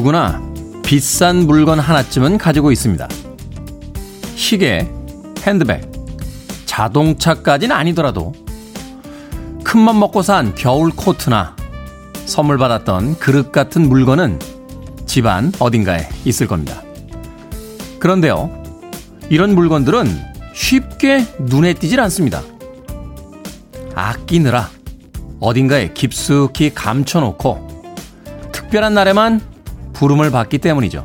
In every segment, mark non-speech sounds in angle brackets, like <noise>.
누구나 비싼 물건 하나쯤은 가지고 있습니다. 시계, 핸드백, 자동차까지는 아니더라도 큰맘 먹고 산 겨울 코트나 선물 받았던 그릇 같은 물건은 집안 어딘가에 있을 겁니다. 그런데요, 이런 물건들은 쉽게 눈에 띄질 않습니다. 아끼느라 어딘가에 깊숙이 감춰놓고 특별한 날에만 부름을 받기 때문이죠.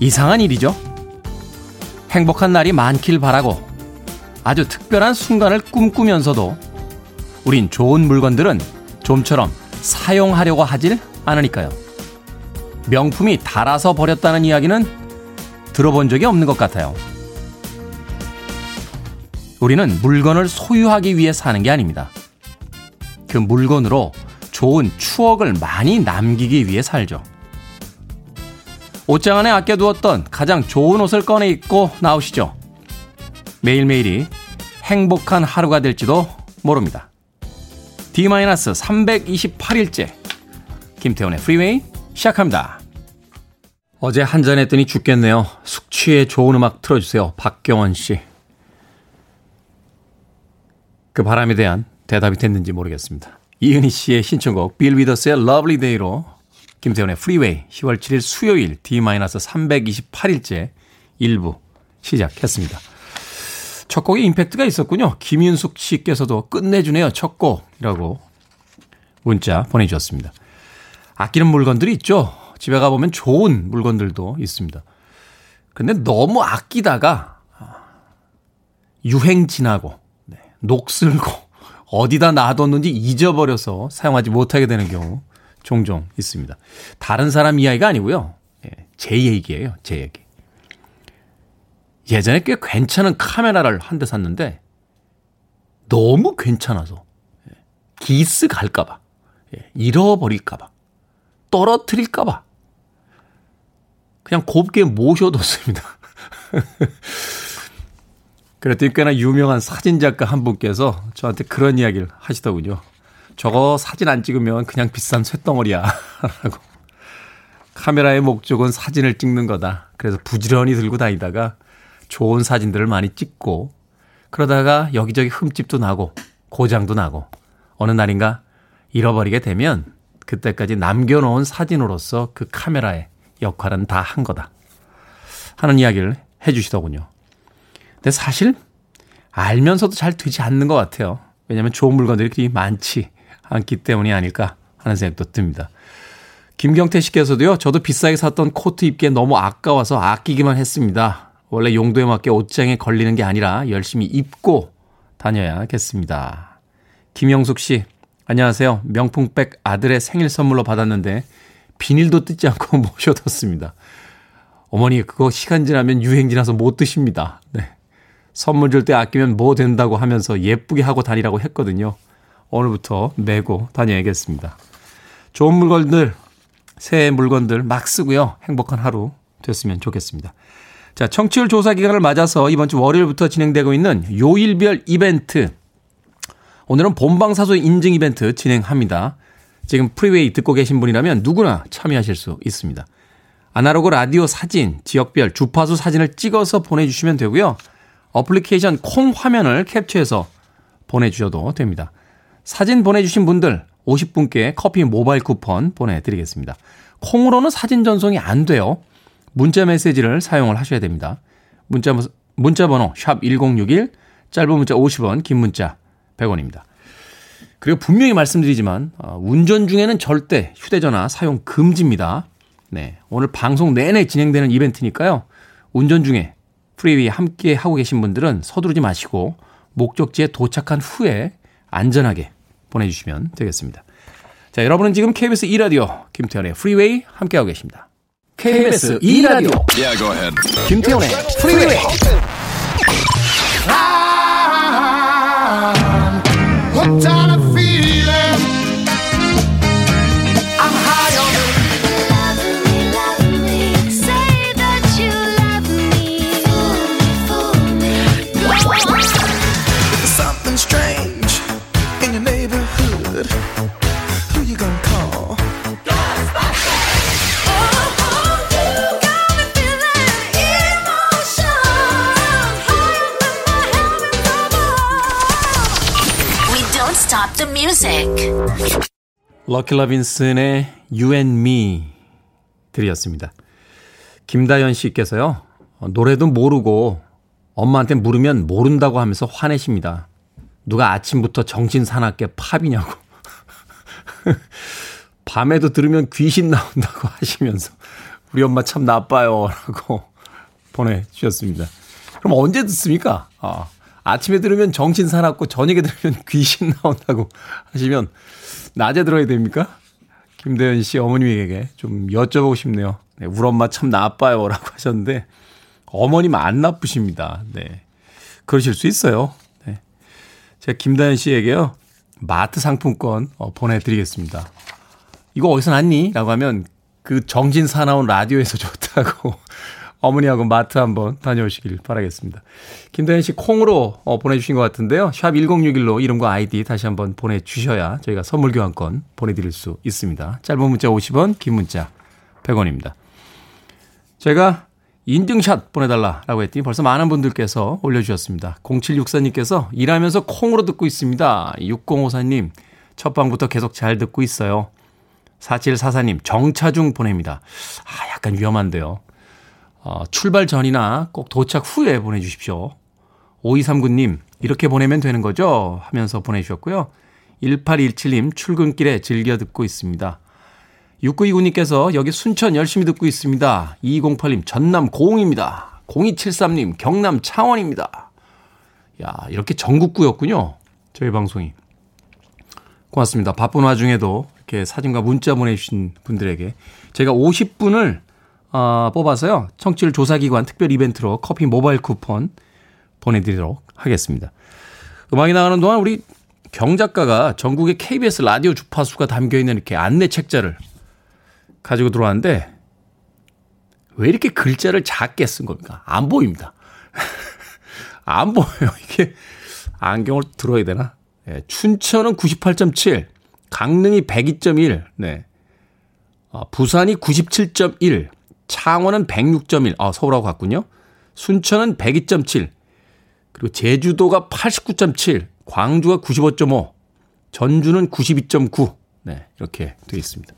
이상한 일이죠. 행복한 날이 많길 바라고 아주 특별한 순간을 꿈꾸면서도 우린 좋은 물건들은 좀처럼 사용하려고 하질 않으니까요. 명품이 달아서 버렸다는 이야기는 들어본 적이 없는 것 같아요. 우리는 물건을 소유하기 위해 사는 게 아닙니다. 그 물건으로 좋은 추억을 많이 남기기 위해 살죠. 옷장 안에 아껴두었던 가장 좋은 옷을 꺼내 입고 나오시죠. 매일매일이 행복한 하루가 될지도 모릅니다. D-328일째 김태훈의 프리웨이 시작합니다. 어제 한 잔 했더니 죽겠네요. 숙취에 좋은 음악 틀어주세요. 박경원 씨. 그 바람에 대한 대답이 됐는지 모르겠습니다. 이은희 씨의 신청곡 Bill Withers의 Lovely Day로 김태훈의 프리웨이 10월 7일 수요일 D-328일째 1부 시작했습니다. 첫 곡에 임팩트가 있었군요. 김윤숙 씨께서도 끝내주네요. 첫 곡이라고 문자 보내주셨습니다. 아끼는 물건들이 있죠. 집에 가보면 좋은 물건들도 있습니다. 근데 너무 아끼다가 유행 지나고 네, 녹슬고 어디다 놔뒀는지 잊어버려서 사용하지 못하게 되는 경우 종종 있습니다. 다른 사람 이야기가 아니고요. 예, 제 얘기예요. 제 얘기. 예전에 꽤 괜찮은 카메라를 한 대 샀는데 너무 괜찮아서 예, 기스 갈까봐 예, 잃어버릴까봐 떨어뜨릴까봐 그냥 곱게 모셔뒀습니다. <laughs> 그랬더니 꽤나 유명한 사진작가 한 분께서 저한테 그런 이야기를 하시더군요. 저거 사진 안 찍으면 그냥 비싼 쇳덩어리야. <laughs> 라고. 카메라의 목적은 사진을 찍는 거다. 그래서 부지런히 들고 다니다가 좋은 사진들을 많이 찍고 그러다가 여기저기 흠집도 나고 고장도 나고 어느 날인가 잃어버리게 되면 그때까지 남겨놓은 사진으로서 그 카메라의 역할은 다 한 거다. 하는 이야기를 해 주시더군요. 근데 사실 알면서도 잘 되지 않는 것 같아요. 왜냐하면 좋은 물건들이 그리 많지 않기 때문이 아닐까 하는 생각도 듭니다. 김경태 씨께서도요, 저도 비싸게 샀던 코트 입기에 너무 아까워서 아끼기만 했습니다. 원래 용도에 맞게 옷장에 걸리는 게 아니라 열심히 입고 다녀야겠습니다. 김영숙 씨, 안녕하세요. 명품백 아들의 생일 선물로 받았는데 비닐도 뜯지 않고 <laughs> 모셔뒀습니다. 어머니, 그거 시간 지나면 유행 지나서 못 드십니다. 네. 선물 줄 때 아끼면 뭐 된다고 하면서 예쁘게 하고 다니라고 했거든요. 오늘부터 메고 다녀야겠습니다. 좋은 물건들, 새 물건들 막 쓰고요. 행복한 하루 됐으면 좋겠습니다. 자, 청취율 조사 기간을 맞아서 이번 주 월요일부터 진행되고 있는 요일별 이벤트. 오늘은 본방사수 인증 이벤트 진행합니다. 지금 프리웨이 듣고 계신 분이라면 누구나 참여하실 수 있습니다. 아나로그 라디오 사진, 지역별 주파수 사진을 찍어서 보내주시면 되고요. 어플리케이션 콩 화면을 캡처해서 보내주셔도 됩니다. 사진 보내주신 분들 50분께 커피 모바일 쿠폰 보내드리겠습니다. 콩으로는 사진 전송이 안 돼요. 문자 메시지를 사용을 하셔야 됩니다. 문자, 문자 번호 sharp 1061, 짧은 문자 50원, 긴 문자 100원입니다. 그리고 분명히 말씀드리지만 어, 운전 중에는 절대 휴대전화 사용 금지입니다. 네, 오늘 방송 내내 진행되는 이벤트니까요. 운전 중에 프리웨이 함께 하고 계신 분들은 서두르지 마시고 목적지에 도착한 후에 안전하게 보내주시면 되겠습니다. 자, 여러분은 지금 KBS 2라디오 김태훈의 프리웨이 함께하고 계십니다. KBS 2라디오 yeah, 김태현의 프리웨이 럭키 러빈슨의 You and Me 들이었습니다. 김다연 씨께서요. 노래도 모르고 엄마한테 물으면 모른다고 하면서 화내십니다. 누가 아침부터 정신 사납게 팝이냐고. <laughs> 밤에도 들으면 귀신 나온다고 <laughs> 하시면서 우리 엄마 참 나빠요. 라고 <laughs> 보내주셨습니다. 그럼 언제 듣습니까? 아, 아침에 들으면 정신 사납고 저녁에 들으면 귀신 나온다고 하시면 낮에 들어야 됩니까? 김대현 씨 어머님에게 좀 여쭤보고 싶네요. 네, 우리 엄마 참 나빠요. 라고 하셨는데 어머님 안 나쁘십니다. 네. 그러실 수 있어요. 네. 제가 김다현 씨에게요. 마트 상품권 어, 보내드리겠습니다. 이거 어디서 났니? 라고 하면 그 정신 사나운 라디오에서 <laughs> 좋다고 어머니하고 마트 한번 다녀오시길 바라겠습니다. 김다현 씨 콩으로 어, 보내주신 것 같은데요. 샵 1061로 이름과 아이디 다시 한번 보내주셔야 저희가 선물 교환권 보내드릴 수 있습니다. 짧은 문자 50원, 긴 문자 100원입니다. 제가 인증샷 보내달라라고 했더니 벌써 많은 분들께서 올려주셨습니다. 0764님께서 일하면서 콩으로 듣고 있습니다. 6054님, 첫 방부터 계속 잘 듣고 있어요. 4744님, 정차 중 보냅니다. 아, 약간 위험한데요. 어, 출발 전이나 꼭 도착 후에 보내주십시오. 5239님, 이렇게 보내면 되는 거죠? 하면서 보내주셨고요. 1817님, 출근길에 즐겨 듣고 있습니다. 6929님께서 여기 순천 열심히 듣고 있습니다. 2208님, 전남 고흥입니다. 0273님, 경남 창원입니다. 야, 이렇게 전국구였군요. 저희 방송이. 고맙습니다. 바쁜 와중에도 이렇게 사진과 문자 보내주신 분들에게 제가 50분을 어, 뽑아서요. 청취율 조사기관 특별 이벤트로 커피 모바일 쿠폰 보내드리도록 하겠습니다. 음악이 나가는 동안 우리 경 작가가 전국의 KBS 라디오 주파수가 담겨있는 이렇게 안내 책자를 가지고 들어왔는데 왜 이렇게 글자를 작게 쓴 겁니까? 안 보입니다. <laughs> 안 보여요. 이게 안경을 들어야 되나? 네, 춘천은 98.7, 강릉이 102.1, 네. 어, 부산이 97.1, 창원은 106.1, 아, 서울하고 같군요. 순천은 102.7, 그리고 제주도가 89.7, 광주가 95.5, 전주는 92.9, 네, 이렇게 되어 있습니다.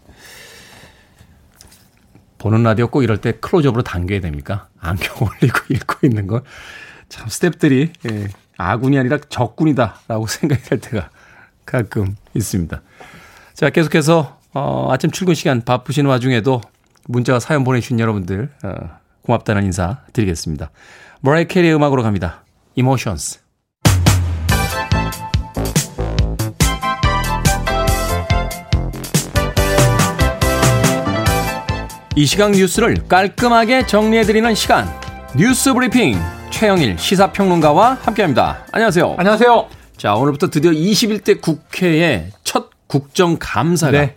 보는 라디오 꼭 이럴 때 클로즈업으로 당겨야 됩니까? 안경 <laughs> 올리고 읽고 있는 걸. 참, 스탭들이, 예, 아군이 아니라 적군이다라고 <laughs> 생각이 될 때가 가끔 있습니다. 자, 계속해서, 어, 아침 출근 시간 바쁘신 와중에도 문자와 사연 보내주신 여러분들, 어, 고맙다는 인사 드리겠습니다. 모라이 캐리의 음악으로 갑니다. Emotions. 이 시각 뉴스를 깔끔하게 정리해드리는 시간. 뉴스 브리핑. 최영일 시사평론가와 함께합니다. 안녕하세요. 안녕하세요. 자, 오늘부터 드디어 21대 국회의 첫 국정감사가 네.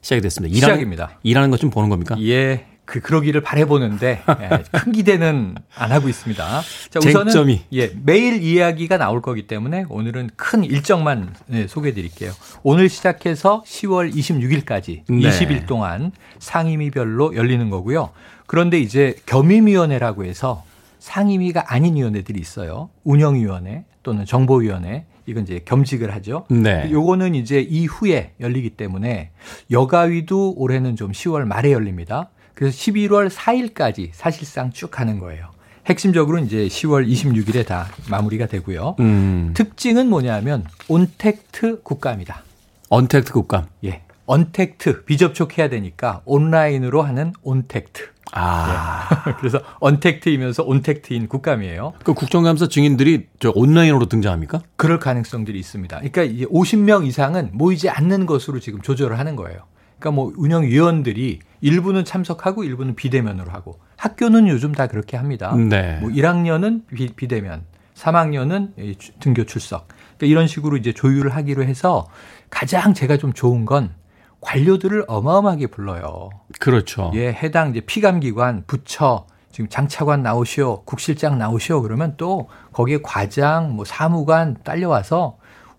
시작이 됐습니다. 시작입니다. 일하는 것 좀 보는 겁니까? 예, 그 그러기를 바래보는데 <laughs> 예, 큰 기대는 안 하고 있습니다. 자, 우선은 쟁점이. 예, 매일 이야기가 나올 거기 때문에 오늘은 큰 일정만 예, 소개해 드릴게요. 오늘 시작해서 10월 26일까지 네. 20일 동안 상임위별로 열리는 거고요. 그런데 이제 겸임위원회라고 해서 상임위가 아닌 위원회들이 있어요. 운영위원회 또는 정보위원회 이건 이제 겸직을 하죠. 네. 요거는 이제 이후에 열리기 때문에 여가위도 올해는 좀 10월 말에 열립니다. 그래서 11월 4일까지 사실상 쭉 가는 거예요. 핵심적으로 이제 10월 26일에 다 마무리가 되고요. 음, 특징은 뭐냐면 온택트 국감이다. 언택트 국감. 예. 언택트 비접촉해야 되니까 온라인으로 하는 온택트. 아, <laughs> 그래서 언택트이면서 온택트인 국감이에요. 그 국정감사 증인들이 저 온라인으로 등장합니까? 그럴 가능성들이 있습니다. 그러니까 이제 50명 이상은 모이지 않는 것으로 지금 조절을 하는 거예요. 그러니까 뭐 운영위원들이 일부는 참석하고 일부는 비대면으로 하고 학교는 요즘 다 그렇게 합니다. 네. 뭐 1학년은 비, 비대면, 3학년은 이 주- 등교 출석. 그러니까 이런 식으로 이제 조율을 하기로 해서 가장 제가 좀 좋은 건 관료들을 어마어마하게 불러요. 그렇죠. 예, 해당 이제 피감기관, 부처, 지금 장차관 나오시오, 국실장 나오시오 그러면 또 거기에 과장, 뭐 사무관 딸려와서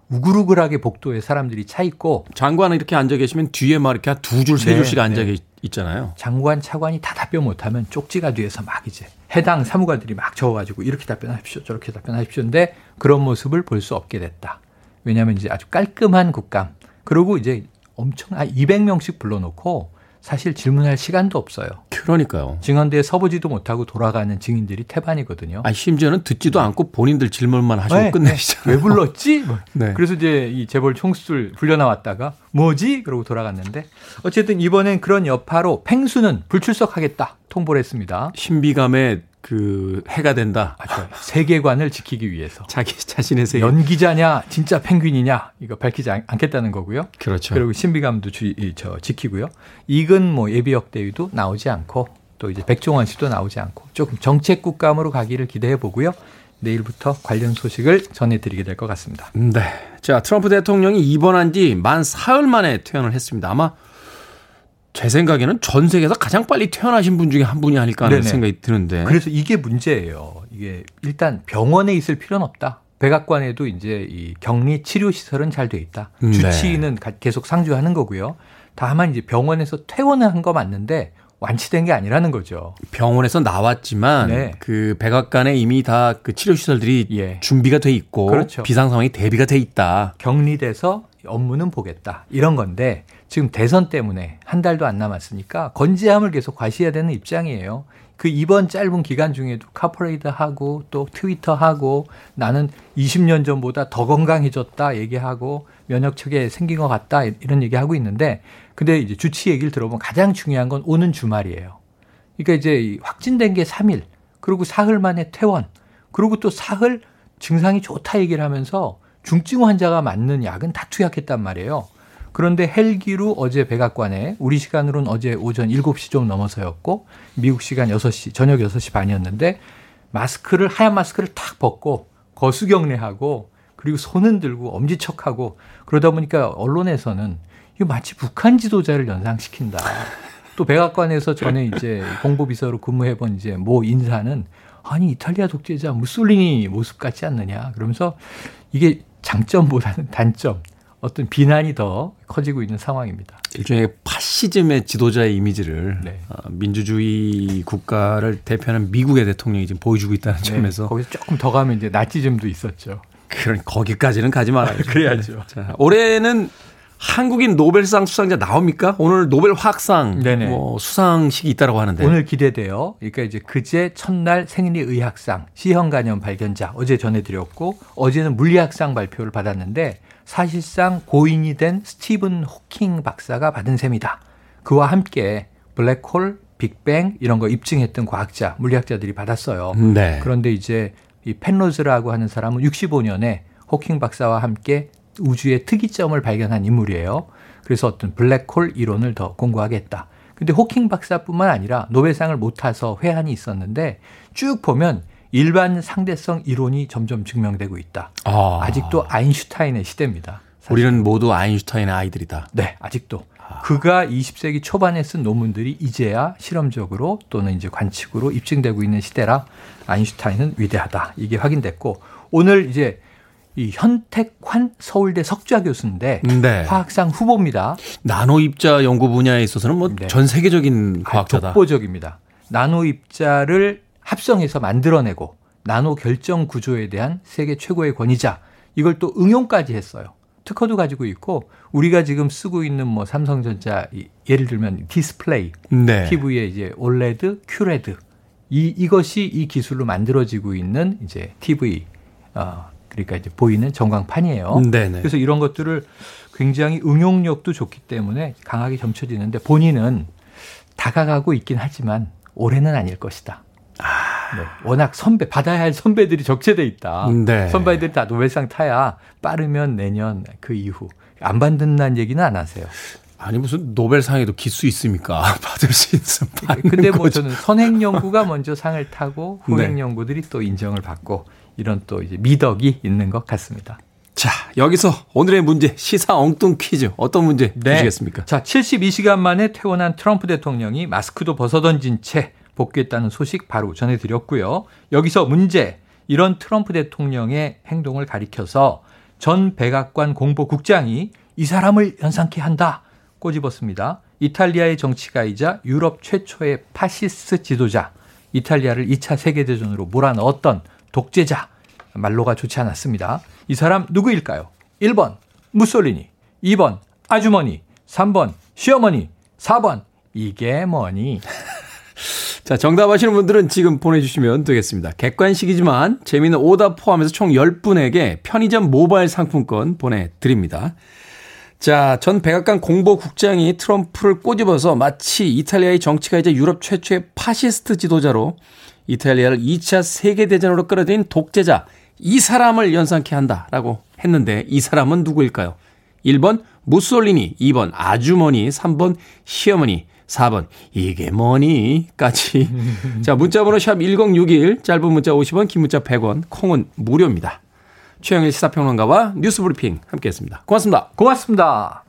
우글우글하게 복도에 사람들이 차 있고 장관은 이렇게 앉아 계시면 뒤에 막 이렇게 한두 줄, 세 네, 줄씩 앉아 네. 계 있잖아요. 장관, 차관이 다 답변 못하면 쪽지가 뒤에서 막 이제 해당 사무관들이 막 적어가지고 이렇게 답변하십시오, 저렇게 답변하십시오인데 그런 모습을 볼 수 없게 됐다. 왜냐하면 이제 아주 깔끔한 국감. 그리고 이제 엄청 한 200명씩 불러놓고 사실 질문할 시간도 없어요. 그러니까요. 증언대에 서보지도 못하고 돌아가는 증인들이 태반이거든요. 아 심지어는 듣지도 않고 본인들 질문만 하시고 네, 끝내시잖아요. 왜 불렀지? 뭐. <laughs> 네. 그래서 이제 이 재벌 총수들 불려 나왔다가 뭐지? 그러고 돌아갔는데 어쨌든 이번엔 그런 여파로 펭수는 불출석하겠다 통보를 했습니다. 신비감에 그 해가 된다. 아주 세계관을 지키기 위해서. 자기 자신의 세계. 연기자냐, 진짜 펭귄이냐, 이거 밝히지 않, 겠다는 거고요. 그렇죠. 그리고 신비감도 주, 이, 저, 지키고요. 이건 뭐 예비역 대위도 나오지 않고 또 이제 백종원 씨도 나오지 않고 조금 정책 국감으로 가기를 기대해 보고요. 내일부터 관련 소식을 전해드리게 될 것 같습니다. 네. 자, 트럼프 대통령이 입원한 지 만 사흘 만에 퇴원을 했습니다. 아마 제 생각에는 전 세계에서 가장 빨리 퇴원하신 분 중에 한 분이 아닐까 하는 네네. 생각이 드는데. 그래서 이게 문제예요. 이게 일단 병원에 있을 필요는 없다. 백악관에도 이제 이 격리 치료 시설은 잘 돼 있다. 네. 주치의는 가- 계속 상주하는 거고요. 다만 이제 병원에서 퇴원을 한 거 맞는데 완치된 게 아니라는 거죠. 병원에서 나왔지만 네. 그 백악관에 이미 다 그 치료 시설들이 예. 준비가 돼 있고 그렇죠. 비상 상황이 대비가 돼 있다. 격리돼서 업무는 보겠다. 이런 건데 지금 대선 때문에 한 달도 안 남았으니까 건재함을 계속 과시해야 되는 입장이에요. 그 이번 짧은 기간 중에도 카퍼레이드 하고 또 트위터 하고 나는 20년 전보다 더 건강해졌다 얘기하고 면역 체계 생긴 것 같다 이런 얘기하고 있는데 근데 이제 주치 얘기를 들어보면 가장 중요한 건 오는 주말이에요. 그러니까 이제 이 확진된 게 3일 그리고 사흘 만에 퇴원 그리고 또 사흘 증상이 좋다 얘기를 하면서 중증 환자가 맞는 약은 다 투약했단 말이에요. 그런데 헬기로 어제 백악관에 우리 시간으로는 어제 오전 7시 좀 넘어서였고 미국 시간 6시 저녁 6시 반이었는데 마스크를 하얀 마스크를 탁 벗고 거수경례하고 그리고 손은 들고 엄지척하고 그러다 보니까 언론에서는 이거 마치 북한 지도자를 연상시킨다. 또 백악관에서 전에 이제 공보비서로 근무해본 이제 모 인사는 아니 이탈리아 독재자 무솔리니 모습 같지 않느냐 그러면서 이게 장점보다는 단점 어떤 비난이 더 커지고 있는 상황입니다. 일종의 파시즘의 지도자의 이미지를 네. 어, 민주주의 국가를 대표하는 미국의 대통령이 지금 보여주고 있다는 점에서 네, 거기서 조금 더 가면 이제 나치즘도 있었죠. 그런 거기까지는 가지 말아야죠. <laughs> 그래야죠. 자, 올해는 한국인 노벨상 수상자 나옵니까? 오늘 노벨 화학상. 뭐 수상식이 있다고 하는데 오늘 기대돼요. 그러니까 이제 그제 첫날 생리 의학상 C형 간염 발견자 어제 전해드렸고 어제는 물리학상 발표를 받았는데 사실상 고인이 된 스티븐 호킹 박사가 받은 셈이다. 그와 함께 블랙홀, 빅뱅 이런 거 입증했던 과학자, 물리학자들이 받았어요. 네. 그런데 이제 이 펜로즈라고 하는 사람은 65년에 호킹 박사와 함께 우주의 특이점을 발견한 인물이에요. 그래서 어떤 블랙홀 이론을 더 공부하겠다. 근데 호킹 박사뿐만 아니라 노벨상을 못 타서 회한이 있었는데 쭉 보면 일반 상대성 이론이 점점 증명되고 있다. 아, 아직도 아인슈타인의 시대입니다. 사실. 우리는 모두 아인슈타인의 아이들이다. 네, 아직도. 그가 20세기 초반에 쓴 논문들이 이제야 실험적으로 또는 이제 관측으로 입증되고 있는 시대라 아인슈타인은 위대하다. 이게 확인됐고 오늘 이제 이 현택환 서울대 석좌 교수인데 네. 화학상 후보입니다. 나노 입자 연구 분야에 있어서는 뭐 네. 전 세계적인 아, 과학자다. 독보적입니다. 나노 입자를 합성해서 만들어내고 나노 결정 구조에 대한 세계 최고의 권위자 이걸 또 응용까지 했어요. 특허도 가지고 있고 우리가 지금 쓰고 있는 뭐 삼성전자 이- 예를 들면 디스플레이 네. TV에 이제 OLED, QLED 이 이것이 이 기술로 만들어지고 있는 이제 TV 어 그러니까 이제 보이는 전광판이에요. 네네. 그래서 이런 것들을 굉장히 응용력도 좋기 때문에 강하게 점쳐지는데 본인은 다가가고 있긴 하지만 올해는 아닐 것이다. 네, 워낙 선배 받아야 할 선배들이 적체돼 있다. 네. 선배들이 다 노벨상 타야 빠르면 내년 그 이후 안 받는다는 얘기는 안 하세요. 아니 무슨 노벨상에도 기수 있습니까? <laughs> 받을 수 있으면 받는 근데 뭐 거죠. 저는 선행 연구가 먼저 상을 타고 후행 네. 연구들이 또 인정을 받고 이런 또 이제 미덕이 있는 것 같습니다. 자 여기서 오늘의 문제 시사 엉뚱 퀴즈 어떤 문제 주시겠습니까? 네. 자, 72시간 만에 퇴원한 트럼프 대통령이 마스크도 벗어던진 채 복귀했다는 소식 바로 전해드렸고요. 여기서 문제, 이런 트럼프 대통령의 행동을 가리켜서 전 백악관 공보국장이 이 사람을 연상케 한다 꼬집었습니다. 이탈리아의 정치가이자 유럽 최초의 파시스트 지도자, 이탈리아를 2차 세계대전으로 몰아넣었던 독재자, 말로가 좋지 않았습니다. 이 사람 누구일까요? 1번 무솔리니, 2번 아주머니, 3번 시어머니, 4번 이게 뭐니? 자, 정답 아시는 분들은 지금 보내주시면 되겠습니다. 객관식이지만 재미있는 오답 포함해서 총 10분에게 편의점 모바일 상품권 보내드립니다. 자, 전 백악관 공보국장이 트럼프를 꼬집어서 마치 이탈리아의 정치가이자 유럽 최초의 파시스트 지도자로 이탈리아를 2차 세계대전으로 끌어들인 독재자 이 사람을 연상케 한다라고 했는데 이 사람은 누구일까요? 1번 무솔리니, 2번 아주머니, 3번 시어머니, 4번 이게 뭐니?까지. <laughs> 자, 문자번호 샵 1061, 짧은 문자 50원, 긴 문자 100원, 콩은 무료입니다. 최영일 시사평론가와 뉴스브리핑 함께했습니다. 고맙습니다. 고맙습니다.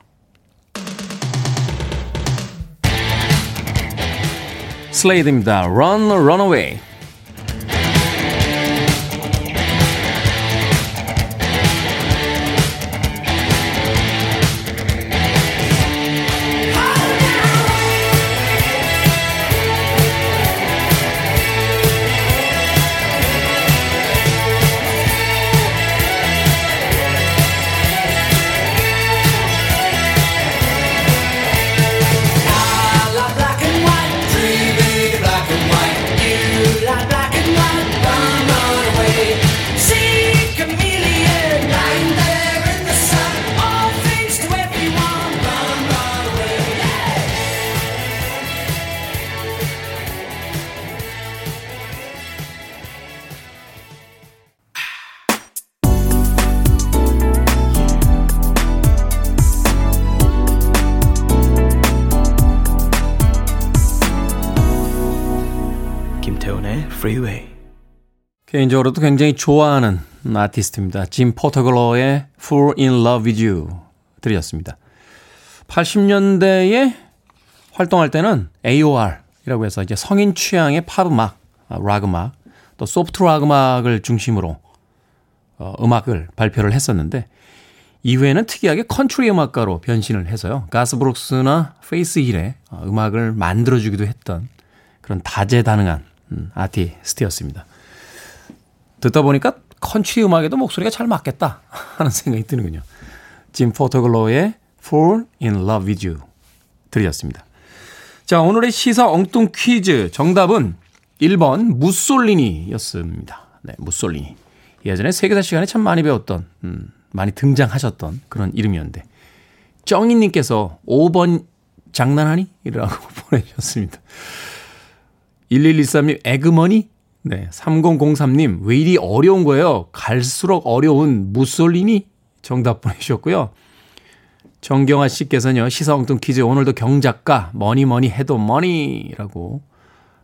슬레이드입니다. Run, Run Freeway. 개인적으로도 굉장히 좋아하는 아티스트입니다. 짐 포토글로의 Fool in Love with You 들으셨습니다. 80년대에 활동할 때는 AOR이라고 해서 이제 성인 취향의 팝 음악, 락 음악, 또 소프트 락 음악을 중심으로 어, 음악을 발표를 했었는데 이후에는 특이하게 컨트리 음악가로 변신을 해서요. 가스 브룩스나 페이스 힐의 어, 음악을 만들어주기도 했던 그런 다재다능한 음, 아티스트였습니다. 듣다 보니까 컨트리 음악에도 목소리가 잘 맞겠다 <laughs> 하는 생각이 드는군요. 짐 포토글로의 Fool in Love with You 들으셨습니다. 자, 오늘의 시사 엉뚱 퀴즈 정답은 1번 무솔리니였습니다. 네, 무솔리니. 예전에 세계사 시간에 참 많이 배웠던, 음, 많이 등장하셨던 그런 이름이었는데, 정인님께서 5번 장난하니? 이라고 <laughs> 보내주셨습니다. 1113님, 에그머니? 네. 3003님, 왜 이리 어려운 거예요? 갈수록 어려운 무솔리니? 정답 보내주셨고요. 정경아 씨께서는요, 시사엉뚱 퀴즈 오늘도 경작가, 뭐니 뭐니 해도 money라고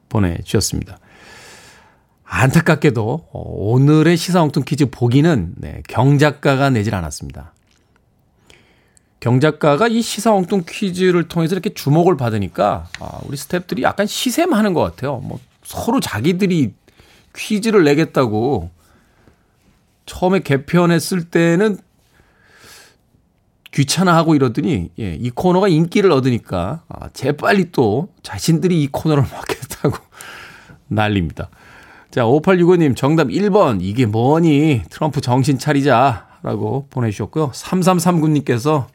보내주셨습니다. 안타깝게도 오늘의 시사엉뚱 퀴즈 보기는 네, 경작가가 내질 않았습니다. 경작가가 이 시사 엉뚱 퀴즈를 통해서 이렇게 주목을 받으니까 아, 우리 스탭들이 약간 시샘하는 것 같아요. 뭐 서로 자기들이 퀴즈를 내겠다고 처음에 개편했을 때는 귀찮아하고 이러더니 예, 이 코너가 인기를 얻으니까 아, 재빨리 또 자신들이 이 코너를 <laughs> 맡겠다고 난립니다. 자, 5865님 정답 1번 이게 뭐니 트럼프 정신 차리자 라고 보내주셨고요. 3339님께서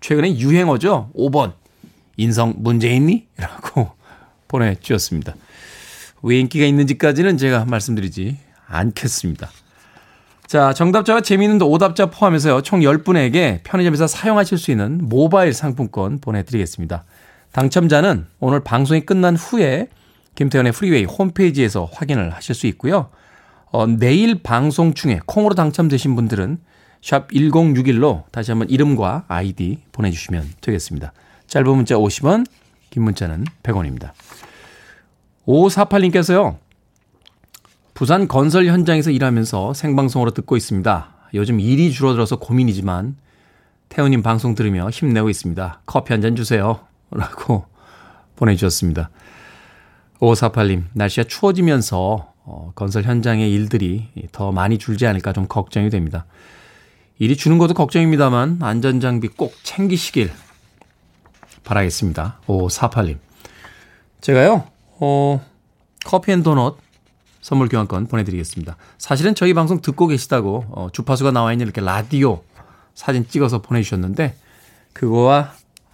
최근에 유행어죠. 5번 인성 문제 있니? 라고 <laughs> 보내주셨습니다. 왜 인기가 있는지까지는 제가 말씀드리지 않겠습니다. 자, 정답자와 재미있는 오답자 포함해서요. 총 10분에게 편의점에서 사용하실 수 있는 모바일 상품권 보내드리겠습니다. 당첨자는 오늘 방송이 끝난 후에 김태현의 프리웨이 홈페이지에서 확인을 하실 수 있고요. 어, 내일 방송 중에 콩으로 당첨되신 분들은 샵 1061로 다시 한번 이름과 아이디 보내주시면 되겠습니다. 짧은 문자 50원, 긴 문자는 100원입니다. 5548님께서요. 부산 건설 현장에서 일하면서 생방송으로 듣고 있습니다. 요즘 일이 줄어들어서 고민이지만 태우님 방송 들으며 힘내고 있습니다. 커피 한 잔 주세요. 라고 보내주셨습니다. 5548님, 날씨가 추워지면서 어, 건설 현장의 일들이 더 많이 줄지 않을까 좀 걱정이 됩니다. 일이 주는 것도 걱정입니다만 안전장비 꼭 챙기시길 바라겠습니다. 5548님. 제가요, 어, 커피 and 도넛 선물 교환권 보내드리겠습니다. 사실은 저희 방송 듣고 계시다고 어, 주파수가 나와 있는 이렇게 라디오 사진 찍어서 보내주셨는데 그거와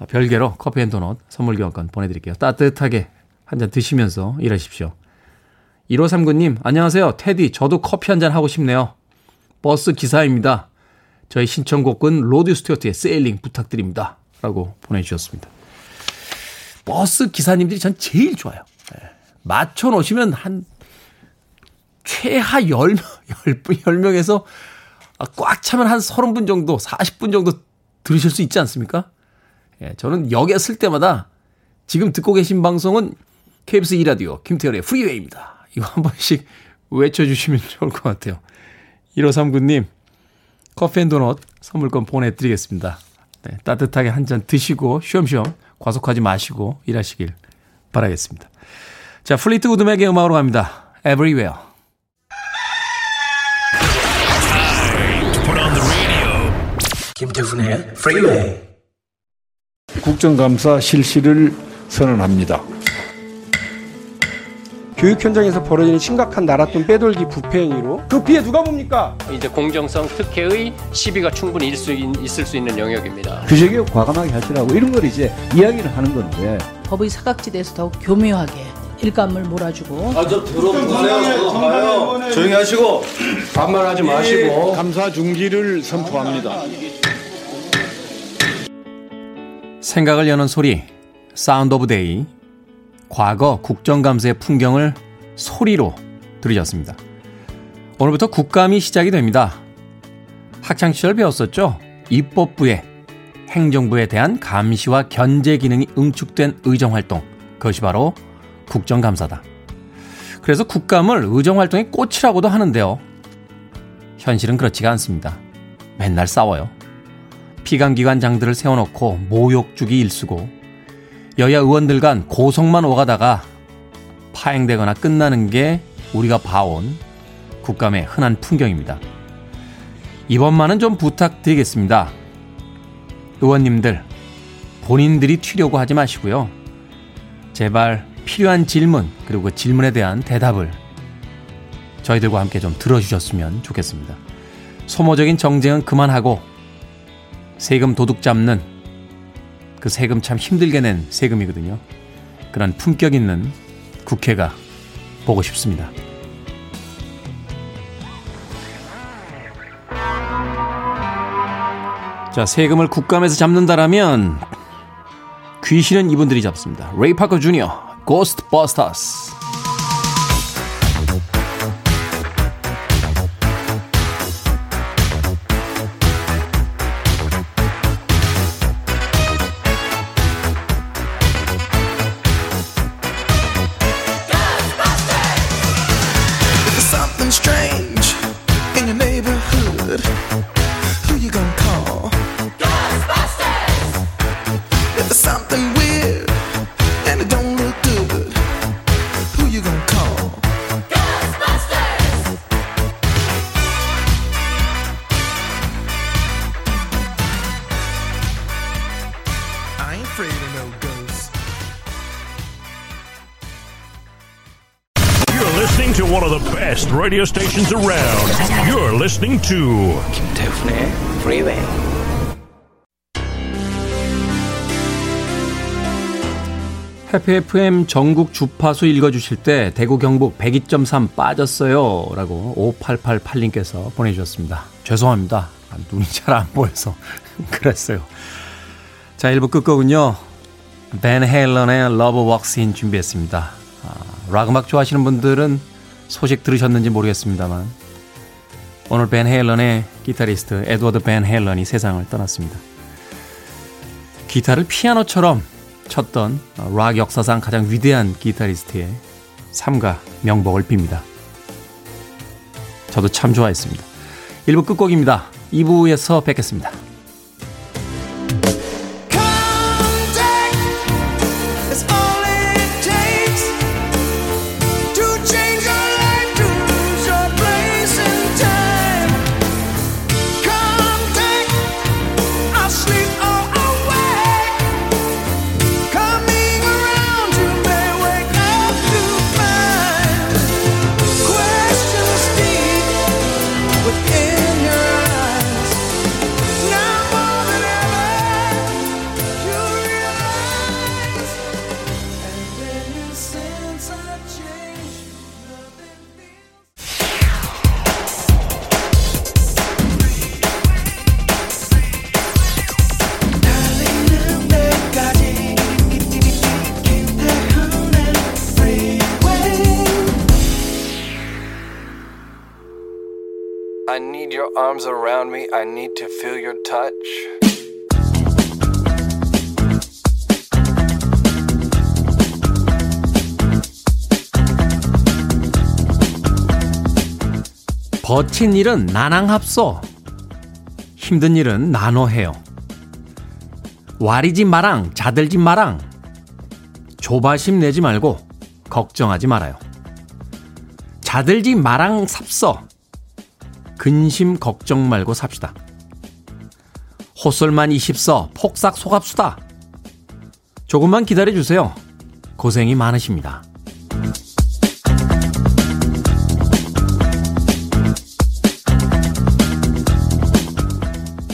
별개로 커피 and 도넛 선물 교환권 보내드릴게요. 따뜻하게 한 잔 드시면서 일하십시오. 1539님, 안녕하세요. 테디, 저도 커피 한 잔 하고 싶네요. 버스 기사입니다. 저희 신청곡은 로드 스튜어트의 Sailing 부탁드립니다. 라고 보내주셨습니다. 버스 기사님들이 전 제일 좋아요. 네. 맞춰 놓으시면 한 최하 10명, 10분, 10명에서 꽉 차면 한 30분 정도, 40분 정도 들으실 수 있지 않습니까? 예, 저는 역에 설 때마다 지금 듣고 계신 방송은 KBS 2라디오 김태훈의 프리웨이입니다. 이거 한 번씩 외쳐주시면 좋을 것 같아요. 1539님, 커피 and 도넛 선물권 보내드리겠습니다. 네, 따뜻하게 한 잔 드시고 쉬엄쉬엄 과속하지 마시고 일하시길 바라겠습니다. 자, 플리트우드 맥의 음악으로 갑니다. Everywhere. 김태훈의 프리웨이 국정감사 실시를 선언합니다. 교육 현장에서 벌어지는 심각한 나랏돈 빼돌기 부패 행위로 그 피해 누가 봅니까? 이제 공정성 특혜의 시비가 충분히 있을 수, 있을 수 있는 영역입니다. 규제개혁 과감하게 하시라고 이런 걸 이제 이야기를 하는 건데 법의 사각지대에서 더욱 교묘하게 일감을 몰아주고 아저 들어보세요. 조용히 하시고 반말하지 마시고 감사 중지를 선포합니다. 생각을 여는 소리, Sound of Day. 과거 국정감사의 풍경을 소리로 들으셨습니다. 오늘부터 국감이 시작이 됩니다. 학창시절 배웠었죠? 입법부의 행정부에 대한 감시와 견제 기능이 응축된 의정활동. 그것이 바로 국정감사다. 그래서 국감을 의정활동의 꽃이라고도 하는데요. 현실은 그렇지가 않습니다. 맨날 싸워요. 피감기관장들을 세워놓고 모욕 주기 일수고 여야 의원들 간 고성만 오가다가 파행되거나 끝나는 게 우리가 봐온 국감의 흔한 풍경입니다. 이번만은 좀 부탁드리겠습니다. 의원님들, 본인들이 튀려고 하지 마시고요. 제발 필요한 질문, 그리고 그 질문에 대한 대답을 저희들과 함께 좀 들어주셨으면 좋겠습니다. 소모적인 정쟁은 그만하고 세금 도둑 잡는 그 세금 참 힘들게 낸 세금이거든요. 그런 품격 있는 국회가 보고 싶습니다. 자, 세금을 국감에서 잡는다라면 귀신은 이분들이 잡습니다. 레이 파커 주니어, Ghostbusters. To one of the best radio stations around. You're listening to 김태훈의 프리웨이 해피 FM 전국 주파수 읽어주실 때 대구 경북 102.3 빠졌어요 라고 5888님께서 보내주셨습니다. 죄송합니다. 아, 눈이 잘 안 보여서 <laughs> 그랬어요. 자 1부 끝곡은요. 벤 헤일런의 Love Walks In 준비했습니다. 아, 락 음악 좋아하시는 분들은 소식 들으셨는지 모르겠습니다만 오늘 벤 헤일런의 기타리스트 에드워드 벤 헤일런이 세상을 떠났습니다. 기타를 피아노처럼 쳤던 락 역사상 가장 위대한 기타리스트의 삶과 명복을 빕니다. 저도 참 좋아했습니다. 1부 끝곡입니다. 2부에서 뵙겠습니다. Your arms around me. I need to feel your touch. 버틴 일은 나낭합소. 힘든 일은 나눠 해요. 와리지 마랑, 자들지 마랑. 조바심 내지 말고 걱정하지 말아요. 자들지 마랑 삽서. 근심 걱정 말고 삽시다. 헛설만 이십서 폭삭 속압수다. 조금만 기다려주세요. 고생이 많으십니다.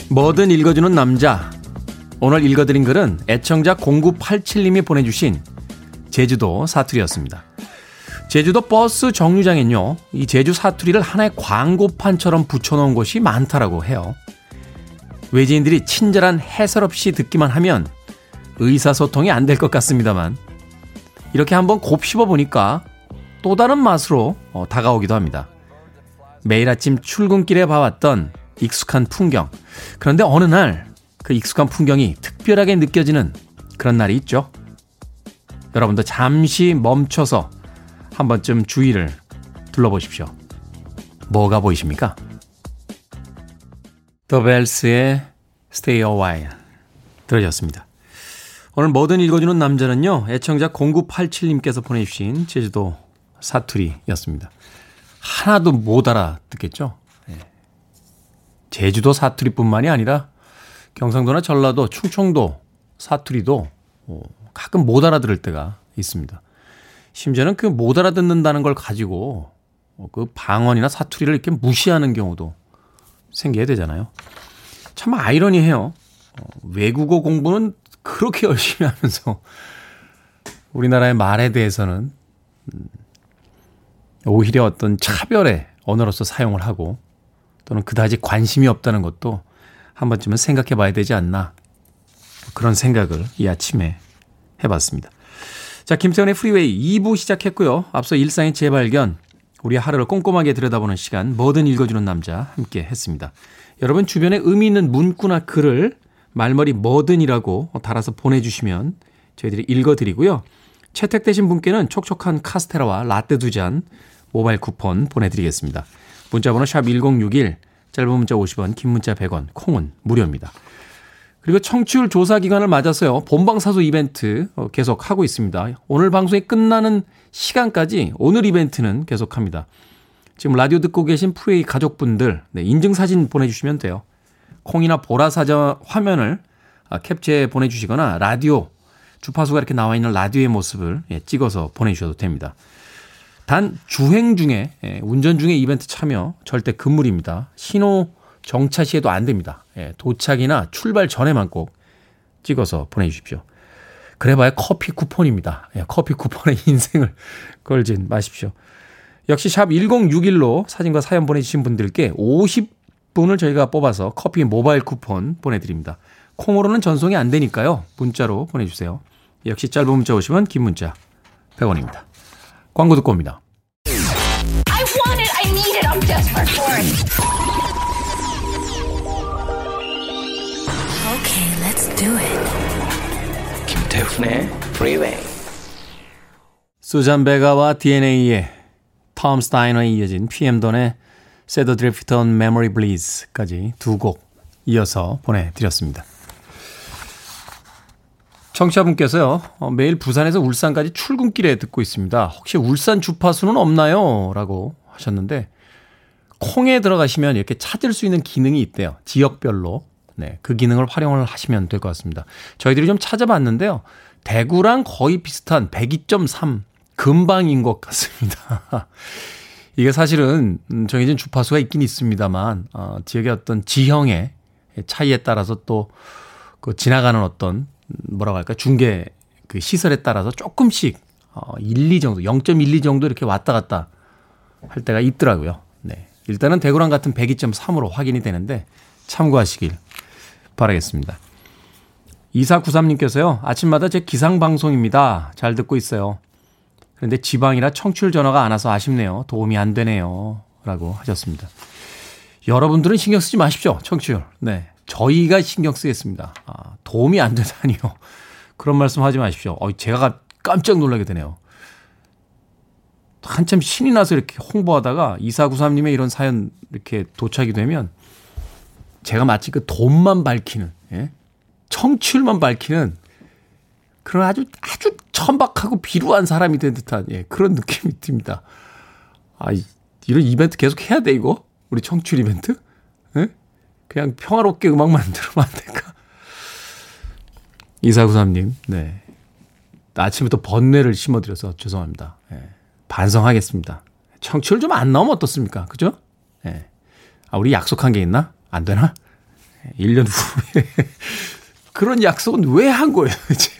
뭐든 읽어주는 남자. 오늘 읽어드린 글은 애청자 0987님이 보내주신 제주도 사투리였습니다. 제주도 버스 정류장엔요, 이 제주 사투리를 하나의 광고판처럼 붙여놓은 곳이 많다라고 해요. 외지인들이 친절한 해설 없이 듣기만 하면 의사소통이 안 될 것 같습니다만, 이렇게 한번 곱씹어 보니까 또 다른 맛으로 어, 다가오기도 합니다. 매일 아침 출근길에 봐왔던 익숙한 풍경. 그런데 어느 날 그 익숙한 풍경이 특별하게 느껴지는 그런 날이 있죠. 여러분도 잠시 멈춰서 한 번쯤 주위를 둘러보십시오. 뭐가 보이십니까? 더 벨스의 Stay a While 들으셨습니다. 오늘 뭐든 읽어주는 남자는요. 애청자 0987님께서 보내주신 제주도 사투리였습니다. 하나도 못 알아듣겠죠? 제주도 사투리뿐만이 아니라 경상도나 전라도, 충청도 사투리도 가끔 못 알아들을 때가 있습니다. 심지어는 그 못 알아듣는다는 걸 가지고 그 방언이나 사투리를 이렇게 무시하는 경우도 생겨야 되잖아요. 참 아이러니해요. 외국어 공부는 그렇게 <laughs> 열심히 하면서 우리나라의 말에 대해서는 오히려 어떤 차별의 언어로서 사용을 하고 또는 그다지 관심이 없다는 것도 한 번쯤은 생각해 봐야 되지 않나. 그런 생각을 이 아침에 해봤습니다. 자, 김태훈의 프리웨이 2부 시작했고요. 앞서 일상의 재발견, 우리 하루를 꼼꼼하게 들여다보는 시간, 뭐든 읽어주는 남자 함께 했습니다. 여러분 주변에 의미 있는 문구나 글을 말머리 뭐든이라고 달아서 보내주시면 저희들이 읽어드리고요. 채택되신 분께는 촉촉한 카스테라와 라떼 두 잔 모바일 쿠폰 보내드리겠습니다. 문자번호 샵 1061, 짧은 문자 50원, 긴 문자 100원, 콩은 무료입니다. 그리고 청취율 조사 기간을 맞아서요. 본방사수 이벤트 계속 하고 있습니다. 오늘 방송이 끝나는 시간까지 오늘 이벤트는 계속합니다. 지금 라디오 듣고 계신 프레이 가족분들 네, 인증사진 보내주시면 돼요. 콩이나 보라사전 화면을 캡처해 보내주시거나 라디오 주파수가 이렇게 나와 있는 라디오의 모습을 예, 찍어서 보내주셔도 됩니다. 단 주행 중에 예, 운전 중에 이벤트 참여 절대 금물입니다. 신호 정차 시에도 안 됩니다. 예, 도착이나 출발 전에만 꼭 찍어서 보내주십시오. 그래봐야 커피 쿠폰입니다. 예, 커피 쿠폰에 <laughs> 인생을 걸진 마십시오. 역시 샵 1061로 사진과 사연 보내주신 분들께 50분을 저희가 뽑아서 커피 모바일 쿠폰 보내드립니다. 콩으로는 전송이 안 되니까요. 문자로 보내주세요. 역시 짧은 문자 오시면 긴 문자 100원입니다. 광고 듣고 옵니다. Do it. 김태훈의 프리웨이 수잔 베가와 DNA의 톰 스타이너에 이어진 PM돈의 세더 드리프트 온 메모리 블리즈까지 두 곡 이어서 보내드렸습니다. 청취자분께서요, 어, 매일 부산에서 울산까지 출근길에 듣고 있습니다. 혹시 울산 주파수는 없나요? 라고 하셨는데, 콩에 들어가시면 이렇게 찾을 수 있는 기능이 있대요. 지역별로. 네, 그 기능을 활용을 하시면 될 것 같습니다. 저희들이 좀 찾아봤는데요. 대구랑 거의 비슷한 102.3 금방인 것 같습니다. <laughs> 이게 사실은 음, 정해진 주파수가 있긴 있습니다만 어, 지역의 어떤 지형의 차이에 따라서 또 그 지나가는 어떤 뭐라고 할까 중계 그 시설에 따라서 조금씩 어, 1, 2 정도 0.12 정도 이렇게 왔다 갔다 할 때가 있더라고요. 네. 일단은 대구랑 같은 102.3으로 확인이 되는데 참고하시길 바라겠습니다. 2493님께서요. 아침마다 제 기상 방송입니다. 잘 듣고 있어요. 그런데 지방이라 청취율 전화가 안 와서 아쉽네요. 도움이 안 되네요. 라고 하셨습니다. 여러분들은 신경 쓰지 마십시오. 청취율. 네. 저희가 신경 쓰겠습니다. 아, 도움이 안 되다니요. 그런 말씀 하지 마십시오. 어, 제가 깜짝 놀라게 되네요. 한참 신이 나서 이렇게 홍보하다가 2493님의 이런 사연 이렇게 도착이 되면 제가 마치 그 돈만 밝히는, 예? 청취율만 밝히는 그런 아주, 아주 천박하고 비루한 사람이 된 듯한, 예, 그런 느낌이 듭니다. 아, 이런 이벤트 계속 해야 돼, 이거? 우리 청취율 이벤트? 예? 그냥 평화롭게 음악만 들으면 안 될까? 2493님, 네. 아침부터 번뇌를 심어드려서 죄송합니다. 예. 반성하겠습니다. 청취율 좀 안 나오면 어떻습니까? 그죠? 예. 아, 우리 약속한 게 있나? 안 되나? 1년 후에. <laughs> 그런 약속은 왜 한 거예요, 이제?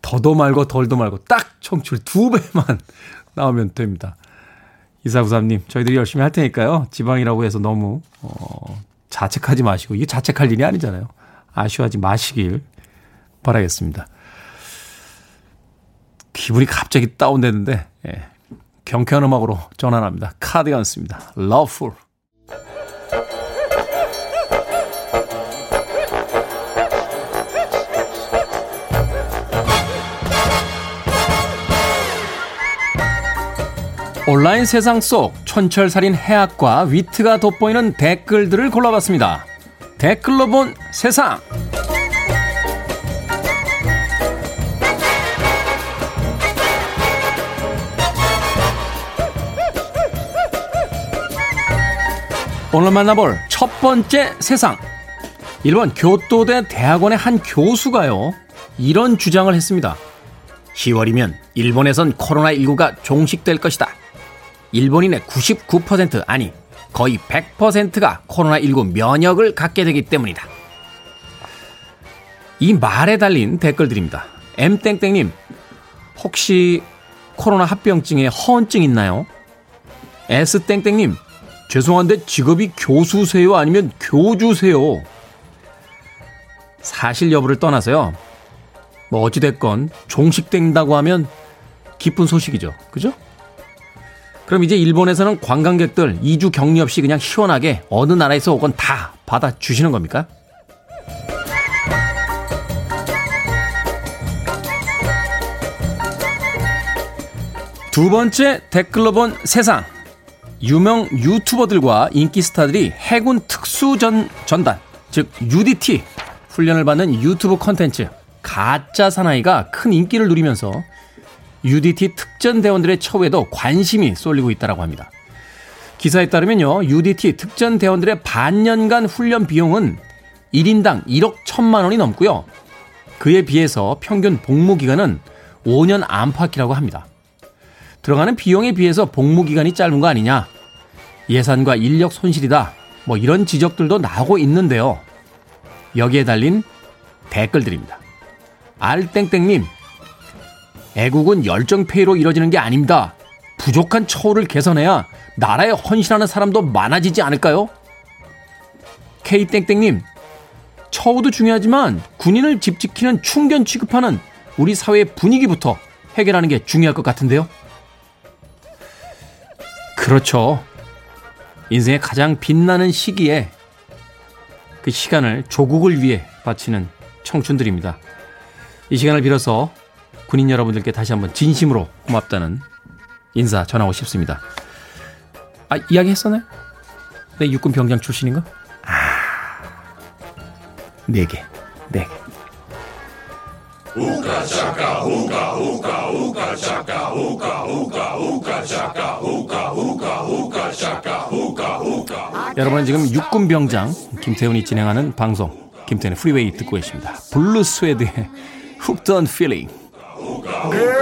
더도 말고 덜도 말고 딱 청취율 두 배만 <laughs> 나오면 됩니다. 2493님, 저희들이 열심히 할 테니까요. 지방이라고 해서 너무, 어, 자책하지 마시고, 이게 자책할 일이 아니잖아요. 아쉬워하지 마시길 바라겠습니다. 기분이 갑자기 다운되는데, 예. 경쾌한 음악으로 전환합니다. 카디건스입니다. Loveful. 온라인 세상 속 촌철살인 해학과 위트가 돋보이는 댓글들을 골라봤습니다. 댓글로 본 세상. 오늘 만나볼 첫 번째 세상. 일본 교토대 대학원의 한 교수가요, 이런 주장을 했습니다. 10월이면 일본에선 코로나19가 종식될 것이다. 일본인의 99% 아니 거의 100%가 코로나19 면역을 갖게 되기 때문이다. 이 말에 달린 댓글들입니다. M땡땡님, 혹시 코로나 합병증에 허언증 있나요? S땡땡님, 죄송한데 직업이 교수세요? 아니면 교주세요? 사실 여부를 떠나서요. 뭐 어찌됐건 종식된다고 하면 기쁜 소식이죠. 그죠? 그럼 이제 일본에서는 관광객들 2주 격리 없이 그냥 시원하게 어느 나라에서 오건 다 받아주시는 겁니까? 두 번째 댓글로 본 세상. 유명 유튜버들과 인기 스타들이 해군 특수전 전단, 즉 UDT 훈련을 받는 유튜브 컨텐츠 가짜 사나이가 큰 인기를 누리면서 UDT 특전 대원들의 처우에도 관심이 쏠리고 있다고 합니다. 기사에 따르면요, UDT 특전 대원들의 반년간 훈련 비용은 1인당 1억 1천만 원이 넘고요. 그에 비해서 평균 복무 기간은 5년 안팎이라고 합니다. 들어가는 비용에 비해서 복무 기간이 짧은 거 아니냐? 예산과 인력 손실이다. 뭐 이런 지적들도 나오고 있는데요. 여기에 달린 댓글들입니다. 알땡땡님, 애국은 열정페이로 이뤄지는 게 아닙니다. 부족한 처우를 개선해야 나라에 헌신하는 사람도 많아지지 않을까요? K땡땡님, 처우도 중요하지만 군인을 집 지키는 충견 취급하는 우리 사회의 분위기부터 해결하는 게 중요할 것 같은데요. 그렇죠. 인생의 가장 빛나는 시기에 그 시간을 조국을 위해 바치는 청춘들입니다. 이 시간을 빌어서 군인 여러분들께 다시 한번 진심으로 고맙다는 인사 전하고 싶습니다. 아, 이야기 했었나요? 내 육군 병장 출신인가? 아, 네 개, 네 개. 우가 차가 우가 우가 우가 차가 우가 우가 우가 차가 우가 우가 우가 차가 우가 우가 여러분은 지금 육군 병장 김태훈이 진행하는 방송 김태훈의 프리웨이 듣고 계십니다. 블루 스웨드의 <laughs> Hooked on Feeling Girl,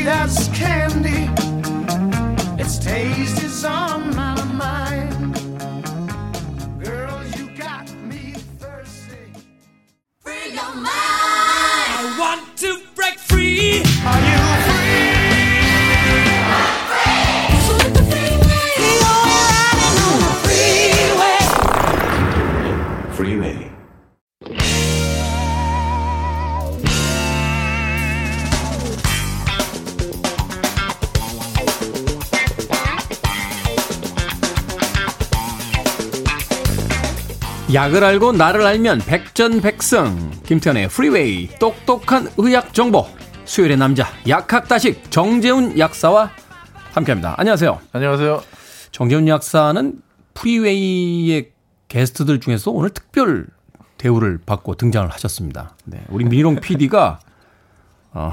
sweet as candy. Its taste is on my mind. Girl, you got me thirsty. Free your mind. I want to break free. Are you free? I'm the freeway. You're riding on the freeway. Freeway. 약을 알고 나를 알면 백전백승 김태현의 프리웨이 똑똑한 의학 정보 수요일의 남자 약학다식 정재훈 약사와 함께합니다. 안녕하세요. 안녕하세요. 정재훈 약사는 프리웨이의 게스트들 중에서 오늘 특별 대우를 받고 등장을 하셨습니다. 네, 우리 민롱 PD가 <laughs> 어,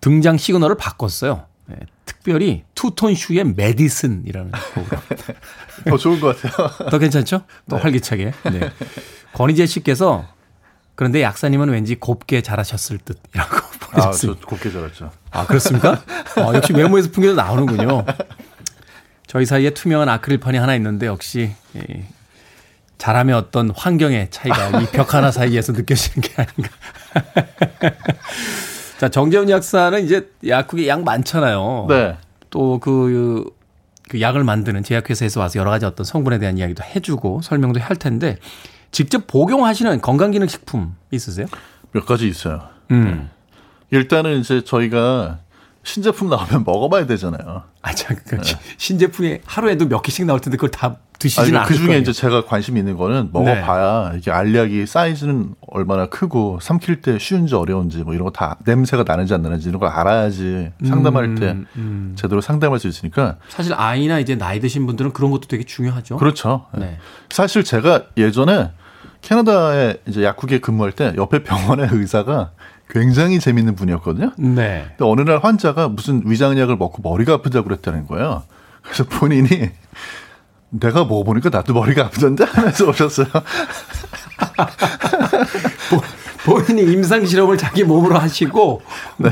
등장 시그널을 바꿨어요. 네, 특별히 Two Ton Shoe의 Medicine이라는 <laughs> 프로그램. 더 좋은 것 같아요. <laughs> 더 괜찮죠? 더 네. 활기차게. 네. <laughs> 권희재 씨께서 그런데 약사님은 왠지 곱게 자라셨을 듯이라고 아, 저 보내셨습니다. 곱게 자랐죠. 아, 그렇습니까? 아, 역시 외모에서 풍겨도 나오는군요. 저희 사이에 투명한 아크릴판이 하나 있는데 역시 이 자람의 어떤 환경의 차이가 이 벽 하나 사이에서 느껴지는 게 아닌가. 자, 정재훈 약사는 이제 약국에 약 많잖아요. 네. 또 그, 그 약을 만드는 제약회사에서 와서 여러 가지 어떤 성분에 대한 이야기도 해주고 설명도 할 텐데 직접 복용하시는 건강기능식품 있으세요? 몇 가지 있어요. 음. 일단은 이제 저희가 신제품 나오면 먹어봐야 되잖아요. 아, 참, 그 신제품이 하루에도 몇 개씩 나올 텐데 그걸 다 드시지는 아니, 않을 그 중에 거예요. 이제 제가 관심 있는 거는 먹어봐야 이게 알약이 사이즈는 얼마나 크고 삼킬 때 쉬운지 어려운지 뭐 이런 거 다 냄새가 나는지 안 나는지 이런 걸 알아야지 상담할 때 음. 제대로 상담할 수 있으니까 사실 아이나 이제 나이 드신 분들은 그런 것도 되게 중요하죠. 그렇죠. 네. 사실 제가 예전에 캐나다에 이제 약국에 근무할 때 옆에 병원의 의사가 굉장히 재밌는 분이었거든요. 네. 근데 어느 날 환자가 무슨 위장약을 먹고 머리가 아프다고 그랬다는 거예요. 그래서 본인이 내가 먹어보니까 나도 머리가 아프던데 하면서 오셨어요. <laughs> 본인이 임상 실험을 자기 몸으로 하시고 네.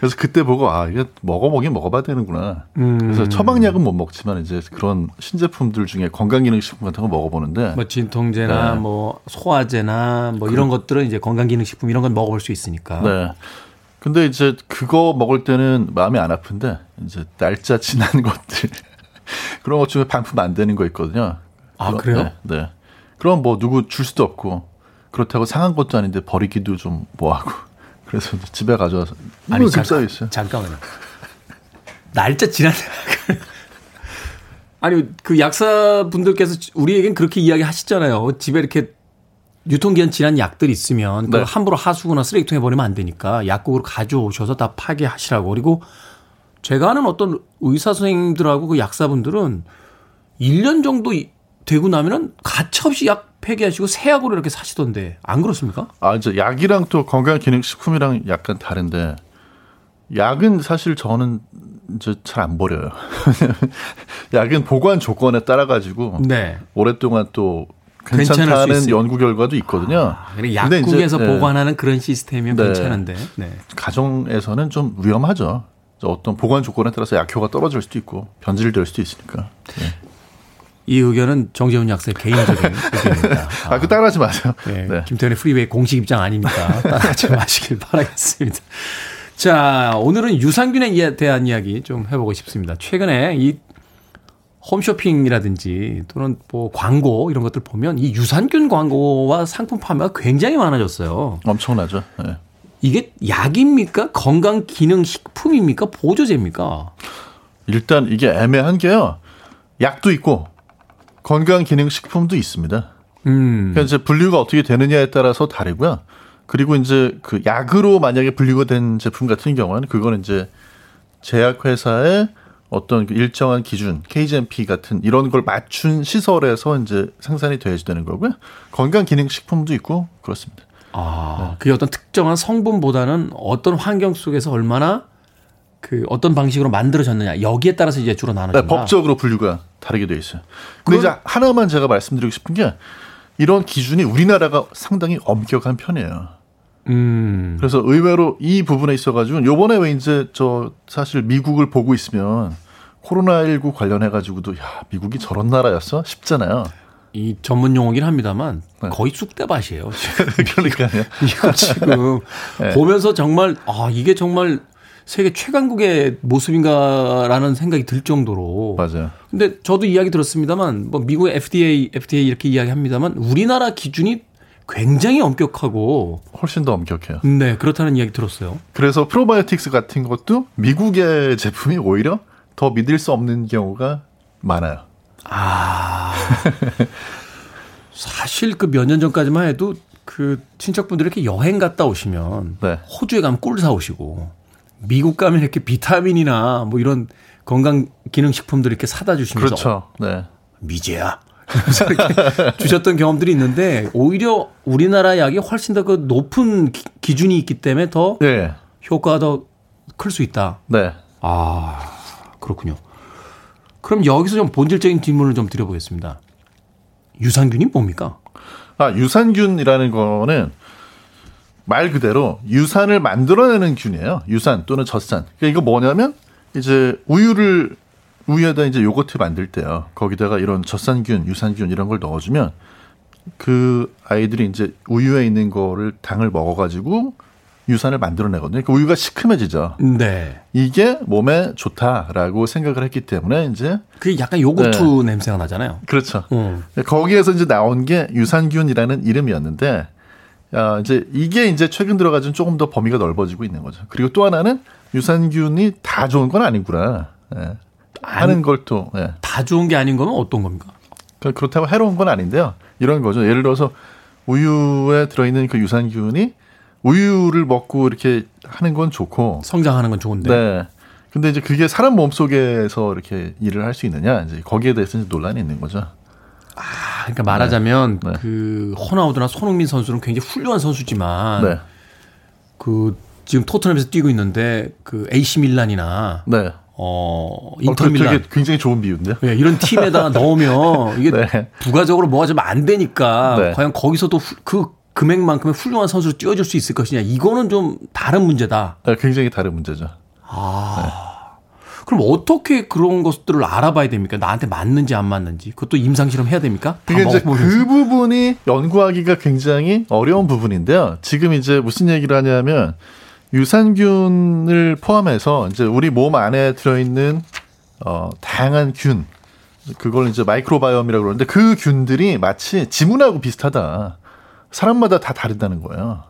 그래서 그때 보고 아 이게 먹어보긴 먹어봐야 되는구나. 음. 그래서 처방약은 못 먹지만 이제 그런 신제품들 중에 건강기능식품 같은 거 먹어보는데 뭐 진통제나 네. 뭐 소화제나 뭐 이런 것들은 이제 건강기능식품 이런 건 먹어볼 수 있으니까. 네. 근데 이제 그거 먹을 때는 마음이 안 아픈데 이제 날짜 지난 <laughs> 것들 그런 것 중에 반품 안 되는 거 있거든요. 아, 그래요? 네. 네. 그럼 뭐 누구 줄 수도 없고 그렇다고 상한 것도 아닌데 버리기도 좀 뭐하고 <laughs> 그래서 집에 가져와서 아니 잠깐, 있어요. 잠깐만요. 날짜 지난 <laughs> 아니 그 약사 분들께서 우리에겐 그렇게 이야기하시잖아요. 집에 이렇게 유통기한 지난 약들 있으면 그걸 네. 함부로 하수구나 쓰레기통에 버리면 안 되니까 약국으로 가져오셔서 다 파괴하시라고. 그리고 제가 아는 어떤 의사 선생님들하고 그 약사분들은 1년 정도 이- 되고 나면은 가차없이 약 폐기하시고 새 약으로 이렇게 사시던데 안 그렇습니까? 아 이제 약이랑 또 건강기능식품이랑 약간 다른데 약은 사실 저는 이제 잘 안 버려요. <laughs> 약은 보관 조건에 따라 가지고 네. 오랫동안 또 괜찮다는. 연구 결과도 있거든요. 그래 근데 이제, 약국에서 네, 보관하는 그런 시스템이면 네. 괜찮은데. 네. 가정에서는 좀 위험하죠. 어떤 보관 조건에 따라서 약효가 떨어질 수도 있고 변질될 수도 있으니까. 네. 이 의견은 정재훈 약사의 개인적인 <laughs> 의견입니다. 아, 그 따라하지 마세요. 네, 네. 김태현의 프리웨이 공식 입장 아니니까 따라하지 <laughs> 마시길 바라겠습니다. 자, 오늘은 유산균에 대한 이야기 좀 해보고 싶습니다. 최근에 이 홈쇼핑이라든지 또는 뭐 광고 이런 것들 보면 이 유산균 광고와 상품 판매가 굉장히 많아졌어요. 엄청나죠. 네. 이게 약입니까? 건강 기능 식품입니까? 보조제입니까? 일단 이게 애매한 게요. 약도 있고 건강 기능 식품도 있습니다. 음. 그러니까 이제 분류가 어떻게 되느냐에 따라서 다르고요. 그리고 이제 그 약으로 만약에 분류가 된 제품 같은 경우는 그거는 이제 제약회사의 어떤 그 일정한 기준, KGMP 같은 이런 걸 맞춘 시설에서 이제 생산이 돼야지 되는 거고요. 건강 기능 식품도 있고 그렇습니다. 아, 그게 어떤 특정한 성분보다는 어떤 환경 속에서 얼마나 그 어떤 방식으로 만들어졌느냐 여기에 따라서 이제 주로 네, 나눠진다. 법적으로 분류가 다르게 돼 있어요. 근데 이제 하나만 제가 말씀드리고 싶은 게 이런 기준이 우리나라가 상당히 엄격한 편이에요. 음. 그래서 의외로 이 부분에 있어가지고 요번에 왜 이제 저 사실 미국을 보고 있으면 코로나19 관련해가지고도 야, 미국이 저런 나라였어? 싶잖아요. 이 전문 용어긴 합니다만 네. 거의 쑥대밭이에요. <laughs> 그러니까요. 이거 <laughs> 지금 <laughs> 네. 보면서 정말 아 이게 정말 세계 최강국의 모습인가라는 생각이 들 정도로. 맞아요. 근데 저도 이야기 들었습니다만 뭐 미국의 FDA, FDA 이렇게 이야기합니다만 우리나라 기준이 굉장히 엄격하고 훨씬 더 엄격해요. 네 그렇다는 이야기 들었어요. 그래서 프로바이오틱스 같은 것도 미국의 제품이 오히려 더 믿을 수 없는 경우가 많아요. 아 <laughs> 사실 그 몇 년 전까지만 해도 그 친척분들이 이렇게 여행 갔다 오시면 네. 호주에 가면 꿀 사오시고 미국 가면 이렇게 비타민이나 뭐 이런 건강 기능 식품들 이렇게 사다 주시면서 그렇죠. 네. 미제야. 이렇게 <laughs> 주셨던 경험들이 있는데 오히려 우리나라 약이 훨씬 더 그 높은 기, 기준이 있기 때문에 더 네. 효과가 더 클 수 있다. 네. 아 그렇군요. 그럼 여기서 좀 본질적인 질문을 좀 드려보겠습니다. 유산균이 뭡니까? 아, 유산균이라는 거는 말 그대로 유산을 만들어내는 균이에요. 유산 또는 젖산. 그러니까 이거 뭐냐면 이제 우유를 우유에다 이제 요거트 만들 때요. 거기다가 이런 젖산균, 유산균 이런 걸 넣어주면 그 아이들이 이제 우유에 있는 거를 당을 먹어가지고 유산을 만들어내거든요. 그러니까 우유가 시큼해지죠. 네. 이게 몸에 좋다라고 생각을 했기 때문에 이제 그 약간 요거트 냄새가 나잖아요. 그렇죠. 음. 거기에서 이제 나온 게 유산균이라는 이름이었는데, 아, 이제 이게 이제 최근 들어가지고 조금 더 범위가 넓어지고 있는 거죠. 그리고 또 하나는 유산균이 다 좋은 건 아니구나. 예. 하는 걸 또, 예. 다 좋은 게 아닌 거면 어떤 겁니까? 그- 그렇다고 해로운 건 아닌데요. 이런 거죠. 예를 들어서 우유에 들어있는 그 유산균이 우유를 먹고 이렇게 하는 건 좋고, 성장하는 건 좋은데. 네. 근데 이제 그게 사람 몸 속에서 이렇게 일을 할 수 있느냐, 이제 거기에 대해서 이제 논란이 있는 거죠. 아, 그러니까 말하자면 네. 그 호나우드나 손흥민 선수는 굉장히 훌륭한 선수지만 네. 그 지금 토트넘에서 뛰고 있는데 그 AC 밀란이나 네. 어 어, 인터 그 밀란 굉장히 좋은 비유인데요. 예, 이런 팀에다가 <laughs> 넣으면 이게 네. 부가적으로 뭐가 좀 안 되니까 네. 과연 거기서도 후- 그 금액만큼의 훌륭한 선수를 띄워줄 수 있을 것이냐 이거는 좀 다른 문제다. 네, 굉장히 다른 문제죠. 아. 그럼 어떻게 그런 것들을 알아봐야 됩니까? 나한테 맞는지 안 맞는지. 그것도 임상 실험 해야 됩니까? 다 그게 이제. 그 부분이 연구하기가 굉장히 어려운 부분인데요. 지금 이제 무슨 얘기를 하냐면 유산균을 포함해서 이제 우리 몸 안에 들어있는 어, 다양한 균, 그걸 이제 microbiome이라고 그러는데 그 균들이 마치 지문하고 비슷하다. 사람마다 다 다르다는 거예요.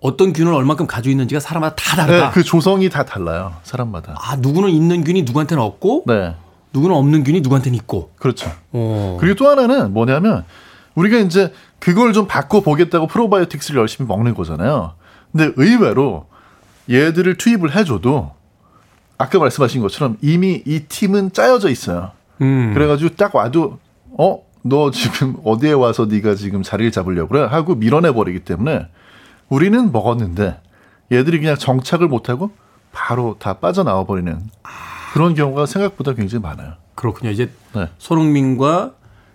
어떤 균을 얼마큼 가지고 있는지가 사람마다 다 네, 다르다. 그 조성이 다 달라요. 사람마다. 아, 누구는 있는 균이 누구한테는 없고, 네. 누구는 없는 균이 누구한테는 있고. 그렇죠. 어. 그리고 또 하나는 뭐냐면 우리가 이제 그걸 좀 바꿔 보겠다고 probiotics를 열심히 먹는 거잖아요. 근데 의외로 얘들을 투입을 해 줘도 아까 말씀하신 것처럼 이미 이 팀은 짜여져 있어요. 음. 그래가지고 딱 와도 어 너 지금 어디에 와서 네가 지금 자리를 잡으려고 그래 하고 밀어내 버리기 때문에 우리는 먹었는데 얘들이 그냥 정착을 못하고 바로 다 빠져나와 버리는 그런 경우가 생각보다 굉장히 많아요. 그렇군요. 이제 네. 손흥민과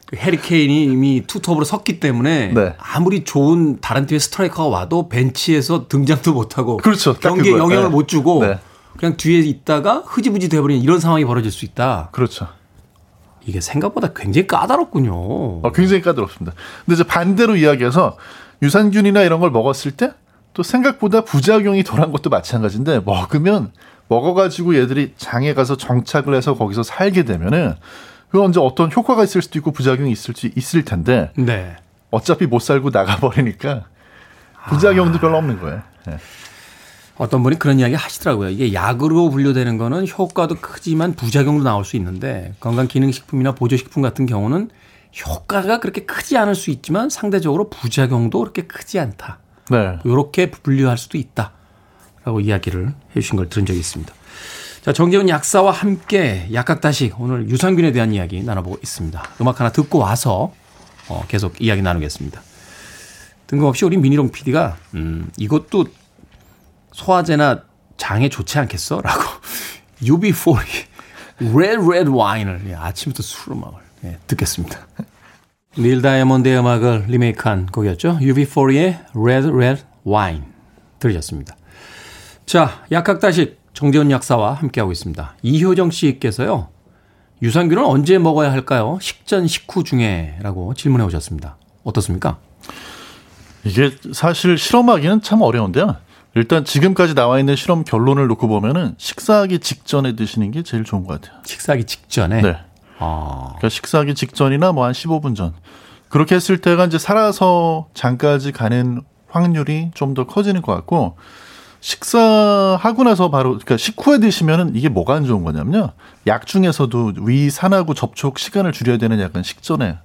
그 해리케인이 이미 투톱으로 섰기 때문에 네. 아무리 좋은 다른 팀의 스트라이커가 와도 벤치에서 등장도 못하고 그렇죠. 딱 경기에. 영향을 네. 못 주고 네. 그냥 뒤에 있다가 흐지부지 돼버리는 이런 상황이 벌어질 수 있다. 그렇죠. 이게 생각보다 굉장히 까다롭군요. 어, 굉장히 까다롭습니다. 근데 이제 반대로 이야기해서 유산균이나 이런 걸 먹었을 때 또 생각보다 부작용이 덜한 것도 마찬가지인데 먹으면 먹어가지고 얘들이 장에 가서 정착을 해서 거기서 살게 되면은 그건 이제 어떤 효과가 있을 수도 있고 부작용이 있을 수 있을 텐데 네. 어차피 못 살고 나가버리니까 부작용도 별로 없는 거예요. 예. 어떤 분이 그런 이야기 하시더라고요. 이게 약으로 분류되는 거는 효과도 크지만 부작용도 나올 수 있는데 건강 기능식품이나 보조식품 같은 경우는 효과가 그렇게 크지 않을 수 있지만 상대적으로 부작용도 그렇게 크지 않다. 네. 이렇게 분류할 수도 있다. 라고 이야기를 해 주신 걸 들은 적이 있습니다. 자, 정재훈 약사와 함께 약학다식 오늘 유산균에 대한 이야기 나눠보고 있습니다. 음악 하나 듣고 와서 어, 계속 이야기 나누겠습니다. 뜬금없이 우리 미니롱 PD가 음, 이것도 소화제나 장에 좋지 않겠어? 라고 <laughs> UB40 Red Red 와인을 예, 아침부터 술음악을 예, 듣겠습니다. <laughs> 닐 다이아몬드의 음악을 리메이크한 곡이었죠. UB40의 Red Red Wine 들으셨습니다. 자, 약학다식 정재훈 약사와 함께하고 있습니다. 이효정 씨께서요. 유산균은 언제 먹어야 할까요? 식전, 식후 중에 라고 질문해 오셨습니다. 어떻습니까? 이게 사실 실험하기는 참 어려운데요. 일단 지금까지 나와 있는 실험 결론을 놓고 보면은 식사하기 직전에 드시는 게 제일 좋은 것 같아요. 식사하기 직전에? 네. 아. 그러니까 식사하기 직전이나 뭐 한 15분 전. 그렇게 했을 때가 이제 살아서 장까지 가는 확률이 좀 더 커지는 것 같고 식사하고 나서 바로 그러니까 식후에 드시면은 이게 뭐가 안 좋은 거냐면요. 약 중에서도 위 산하고 접촉 시간을 줄여야 되는 약간 식전에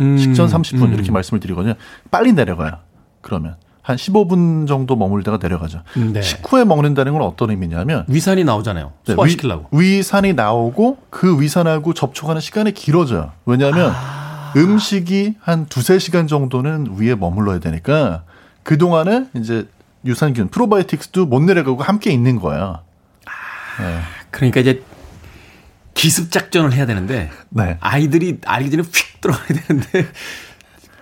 음, 식전 30분 음. 이렇게 말씀을 드리거든요. 빨리 내려가요. 그러면 한 15분 정도 머물다가 내려가죠. 네. 식후에 먹는다는 건 어떤 의미냐면 위산이 나오잖아요. 네, 소화시키려고. 위, 산이 나오고 그 위산하고 접촉하는 시간이 길어져요. 왜냐하면 아. 음식이 한 두세 시간 정도는 위에 머물러야 되니까 그동안에 이제 유산균, 프로바이오틱스도 못 내려가고 함께 있는 거예요. 네. 그러니까 이제 기습 작전을 해야 되는데 네. 아이들이 알기 전에 휙 들어가야 되는데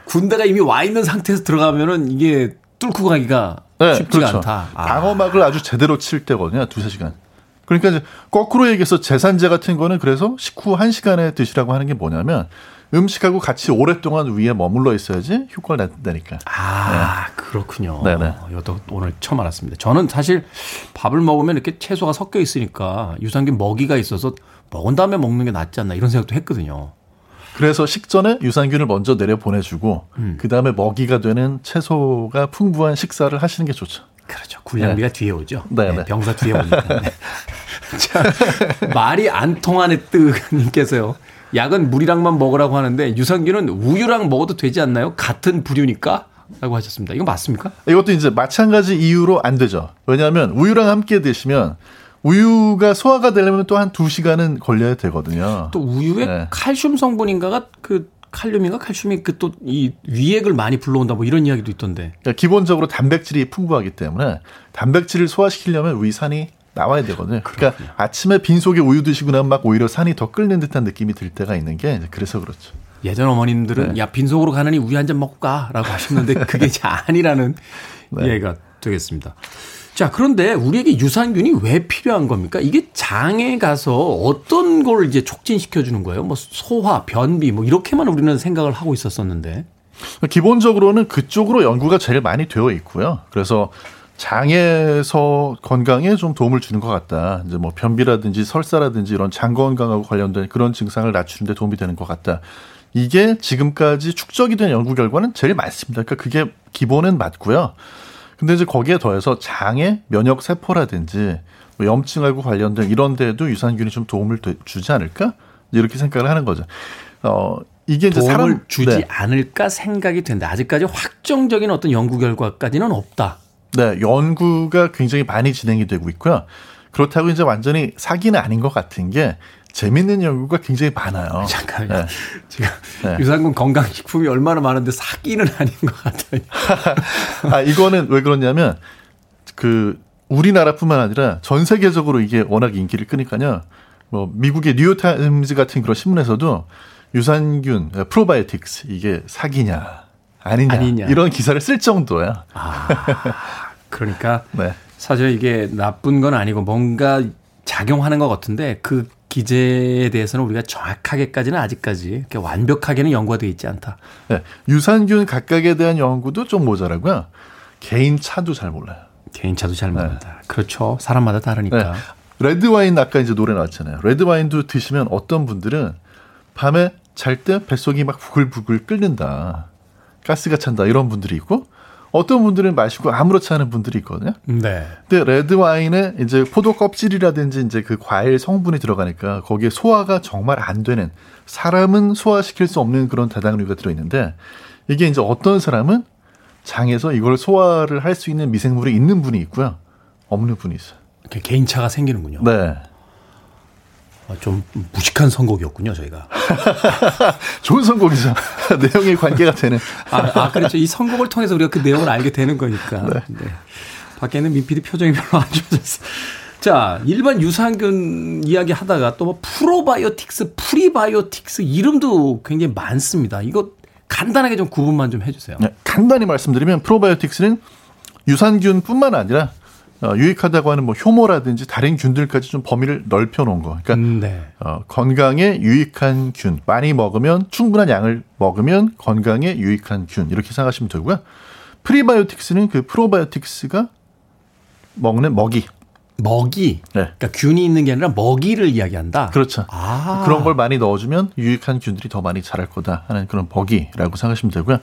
군대가 이미 와 있는 상태에서 들어가면은 이게 뚫고 가기가 네, 쉽지가 그렇죠. 않다. 아. 방어막을 아주 제대로 칠 때거든요. 두세 시간. 그러니까 이제 거꾸로 얘기해서 재산제 같은 거는 그래서 식후 한 시간에 드시라고 하는 게 뭐냐면 음식하고 같이 오랫동안 위에 머물러 있어야지 효과를 낸다니까. 아, 그렇군요. 네네. 이것도 오늘 처음 알았습니다. 저는 사실 밥을 먹으면 이렇게 채소가 섞여 있으니까 유산균 먹이가 있어서 먹은 다음에 먹는 게 낫지 않나 이런 생각도 했거든요. 그래서 식전에 유산균을 먼저 내려 보내주고 음. 그 다음에 먹이가 되는 채소가 풍부한 식사를 하시는 게 좋죠. 그렇죠. 군량비가 뒤에 오죠. 네, 네, 네. 병사 뒤에 오니까. <laughs> 네. 자, 말이 안 통하네 뜨님께서요. 약은 물이랑만 먹으라고 하는데 유산균은 우유랑 먹어도 되지 않나요? 같은 부류니까? 라고 하셨습니다. 이거 맞습니까? 이것도 이제 마찬가지 이유로 안 되죠. 왜냐하면 우유랑 함께 드시면 우유가 소화가 되려면 또한두 시간은 걸려야 되거든요. 또 우유에 네. 칼슘 성분인가가 그 칼륨인가 칼슘이 그 또 이 위액을 많이 불러온다 뭐 이런 이야기도 있던데. 그러니까 기본적으로 단백질이 풍부하기 때문에 단백질을 소화시키려면 위산이 나와야 되거든요. 그러니까 아침에 빈속에 우유 드시고 나면 막 오히려 산이 더 끓는 듯한 느낌이 들 때가 있는 게 그래서 그렇죠. 예전 어머님들은 네. 야 빈속으로 가느니 우유 한 잔 먹고 가라고 하셨는데 그게 아니라는 <laughs> 네. 이해가 되겠습니다. 자 그런데 우리에게 유산균이 왜 필요한 겁니까? 이게 장에 가서 어떤 걸 이제 촉진시켜 주는 거예요? 뭐 소화, 변비 뭐 이렇게만 우리는 생각을 하고 있었었는데. 기본적으로는 그쪽으로 연구가 제일 많이 되어 있고요. 그래서 장에서 건강에 좀 도움을 주는 것 같다. 이제 뭐 변비라든지 설사라든지 이런 장 건강하고 관련된 그런 증상을 낮추는 데 도움이 되는 것 같다. 이게 지금까지 축적이 된 연구 결과는 제일 많습니다. 그러니까 그게 기본은 맞고요. 근데 이제 거기에 더해서 장의 면역 세포라든지 뭐 염증하고 관련된 이런 데에도 유산균이 좀 도움을 되- 주지 않을까? 이렇게 생각을 하는 거죠. 어, 이게 이제 도움을 사람 주지 네. 않을까 생각이 된다. 아직까지 확정적인 어떤 연구 결과까지는 없다. 네, 연구가 굉장히 많이 진행이 되고 있고요. 그렇다고 이제 완전히 사기는 아닌 것 같은 게 재밌는 연구가 굉장히 많아요. 잠깐만요. 네. 지금 네. 유산균 건강식품이 얼마나 많은데 사기는 아닌 것 같아요. <laughs> 아, 이거는 왜 그러냐면 그 우리나라뿐만 아니라 전 세계적으로 이게 워낙 인기를 끄니까요. 뭐 미국의 뉴욕타임즈 같은 그런 신문에서도 유산균, 프로바이오틱스 이게 사기냐 아니냐, 아니냐. 이런 기사를 쓸 정도야. 그러니까 <laughs> 네. 사실 이게 나쁜 건 아니고 뭔가 작용하는 것 같은데 그 기제에 대해서는 우리가 정확하게까지는 아직까지 완벽하게는 연구가 되어 있지 않다. 네, 유산균 각각에 대한 연구도 좀 모자라고요. 개인 차도 잘 몰라요. 개인 차도 잘 모른다. 그렇죠. 사람마다 다르니까. 네. 레드 와인 아까 이제 노래 나왔잖아요. 레드 와인도 드시면 어떤 분들은 밤에 잘 때 뱃속이 막 부글부글 끓는다. 가스가 찬다. 이런 분들이 있고 어떤 분들은 마시고 아무렇지 않은 분들이 있거든요. 네. 근데 레드 와인에 이제 포도 껍질이라든지 이제 그 과일 성분이 들어가니까 거기에 소화가 정말 안 되는 사람은 소화시킬 수 없는 그런 다당류가 들어 있는데 이게 이제 어떤 사람은 장에서 이걸 소화를 할 수 있는 미생물이 있는 분이 있고요. 없는 분이 있어요. 개인차가 생기는군요. 네. 아, 좀 무식한 선곡이었군요, 저희가. <laughs> 좋은 선곡이죠. <laughs> 내용이 관계가 되는. 아, 아, 그렇죠. 이 선곡을 통해서 우리가 그 내용을 알게 되는 거니까. 네. 네. 밖에 있는 민피디 표정이 별로 안 좋아졌어요. 자, 일반 유산균 이야기 하다가 또 뭐 프로바이오틱스, 프리바이오틱스 이름도 굉장히 많습니다. 이거 간단하게 좀 구분만 좀 해주세요. 네, 간단히 말씀드리면 프로바이오틱스는 유산균뿐만 아니라 어, 유익하다고 하는 뭐 효모라든지 다른 균들까지 좀 범위를 넓혀 놓은 거. 그러니까 네. 어, 건강에 유익한 균 많이 먹으면 충분한 양을 먹으면 건강에 유익한 균 이렇게 생각하시면 되고요. prebiotics는 그 probiotics가 먹는 먹이. 먹이. 네. 그러니까 균이 있는 게 아니라 먹이를 이야기한다. 그렇죠. 아. 그런 걸 많이 넣어주면 유익한 균들이 더 많이 자랄 거다 하는 그런 먹이라고 생각하시면 되고요.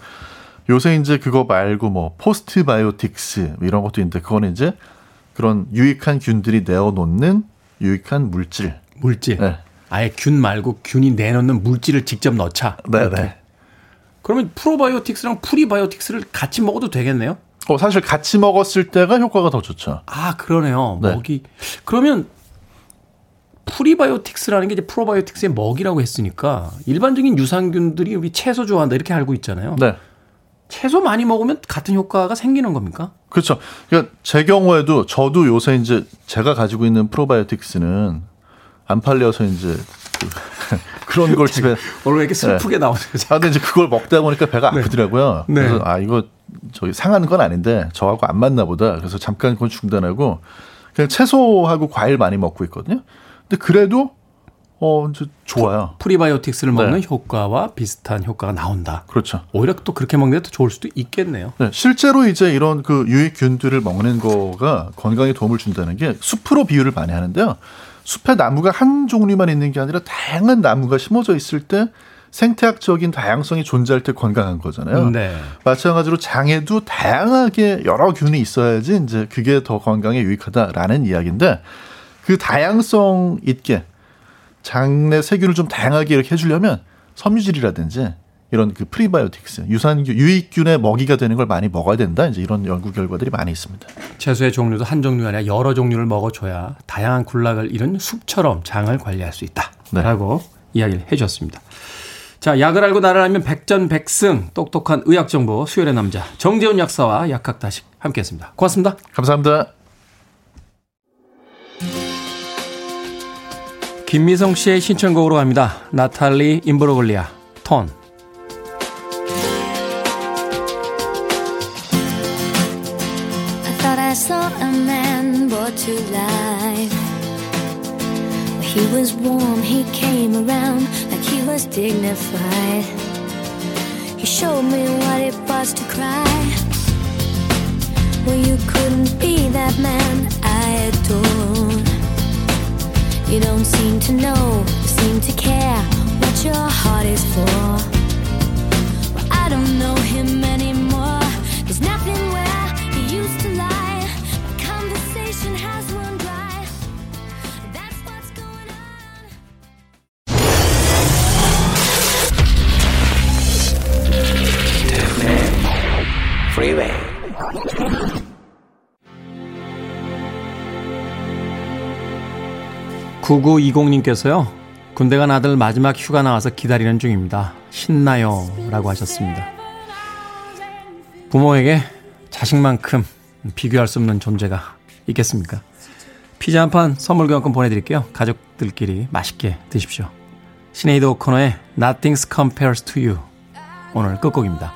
요새 이제 그거 말고 뭐 postbiotics 이런 것도 있는데 그거는 이제 그런 유익한 균들이 내어놓는 유익한 물질. 물질. 네. 아예 균 말고 균이 내놓는 물질을 직접 넣자. 네, 이렇게. 네. 그러면 probiotics랑 prebiotics를 같이 먹어도 되겠네요? 어, 사실 같이 먹었을 때가 효과가 더 좋죠. 아, 그러네요. 네. 먹이. 그러면 prebiotics라는 게 이제 probiotics의 먹이라고 했으니까 일반적인 유산균들이 우리 채소 좋아한다 이렇게 알고 있잖아요. 네. 채소 많이 먹으면 같은 효과가 생기는 겁니까? 그렇죠. 그러니까 제 경우에도 저도 요새 이제 제가 가지고 있는 probiotics는 안 팔려서 이제 그, <laughs> 런 걸 집에 오늘 왜 이렇게 슬프게 나오세요? 아, 근데 이제 그걸 먹다 보니까 배가 아프더라고요. 네. 그래서 아 이거 저기 상하는 건 아닌데 저하고 안 맞나 보다. 그래서 잠깐 그건 중단하고 그냥 채소하고 과일 많이 먹고 있거든요. 근데 그래도 어 이제 좋아요. 프리바이오틱스를 먹는 네. 효과와 비슷한 효과가 나온다. 그렇죠. 오히려 또 그렇게 먹는 게 더 좋을 수도 있겠네요. 네, 실제로 이제 이런 그 유익균들을 먹는 거가 건강에 도움을 준다는 게 숲으로 비유를 많이 하는데요. 숲에 나무가 한 종류만 있는 게 아니라 다양한 나무가 심어져 있을 때 생태학적인 다양성이 존재할 때 건강한 거잖아요. 네. 마찬가지로 장에도 다양하게 여러 균이 있어야지 이제 그게 더 건강에 유익하다라는 이야기인데 그 다양성 있게 장내 세균을 좀 다양하게 이렇게 해주려면 섬유질이라든지 이런 그 프리바이오틱스 유산균 유익균의 먹이가 되는 걸 많이 먹어야 된다 이제 이런 연구 결과들이 많이 있습니다. 채소의 종류도 한 종류가 아니라 여러 종류를 먹어줘야 다양한 군락을 이룬 숲처럼 장을 관리할 수 있다라고 이야기를 해주셨습니다. 자, 약을 알고 나를 알면 백전백승 똑똑한 의학 정보 수혈의 남자 정재훈 약사와 약학다식 함께했습니다. 고맙습니다. 감사합니다. 김미성 씨의 신청곡으로 갑니다. 나탈리 임브로글리아 톤. I thought I saw a man brought to life. He was warm, he came around like he was dignified. He showed me what it was to cry. Well, you couldn't be that man I To know, seem to care what your heart is for. 9920님께서요. 군대 간 아들 마지막 휴가 나와서 기다리는 중입니다. 신나요. 라고 하셨습니다. 부모에게 자식만큼 비교할 수 없는 존재가 있겠습니까? 피자 한 판 선물 교환권 보내드릴게요. 가족들끼리 맛있게 드십시오. 시네이드 오코너의 Nothing's Compares to You 오늘 끝곡입니다.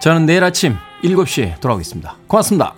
저는 내일 아침 7시에 돌아오겠습니다. 고맙습니다.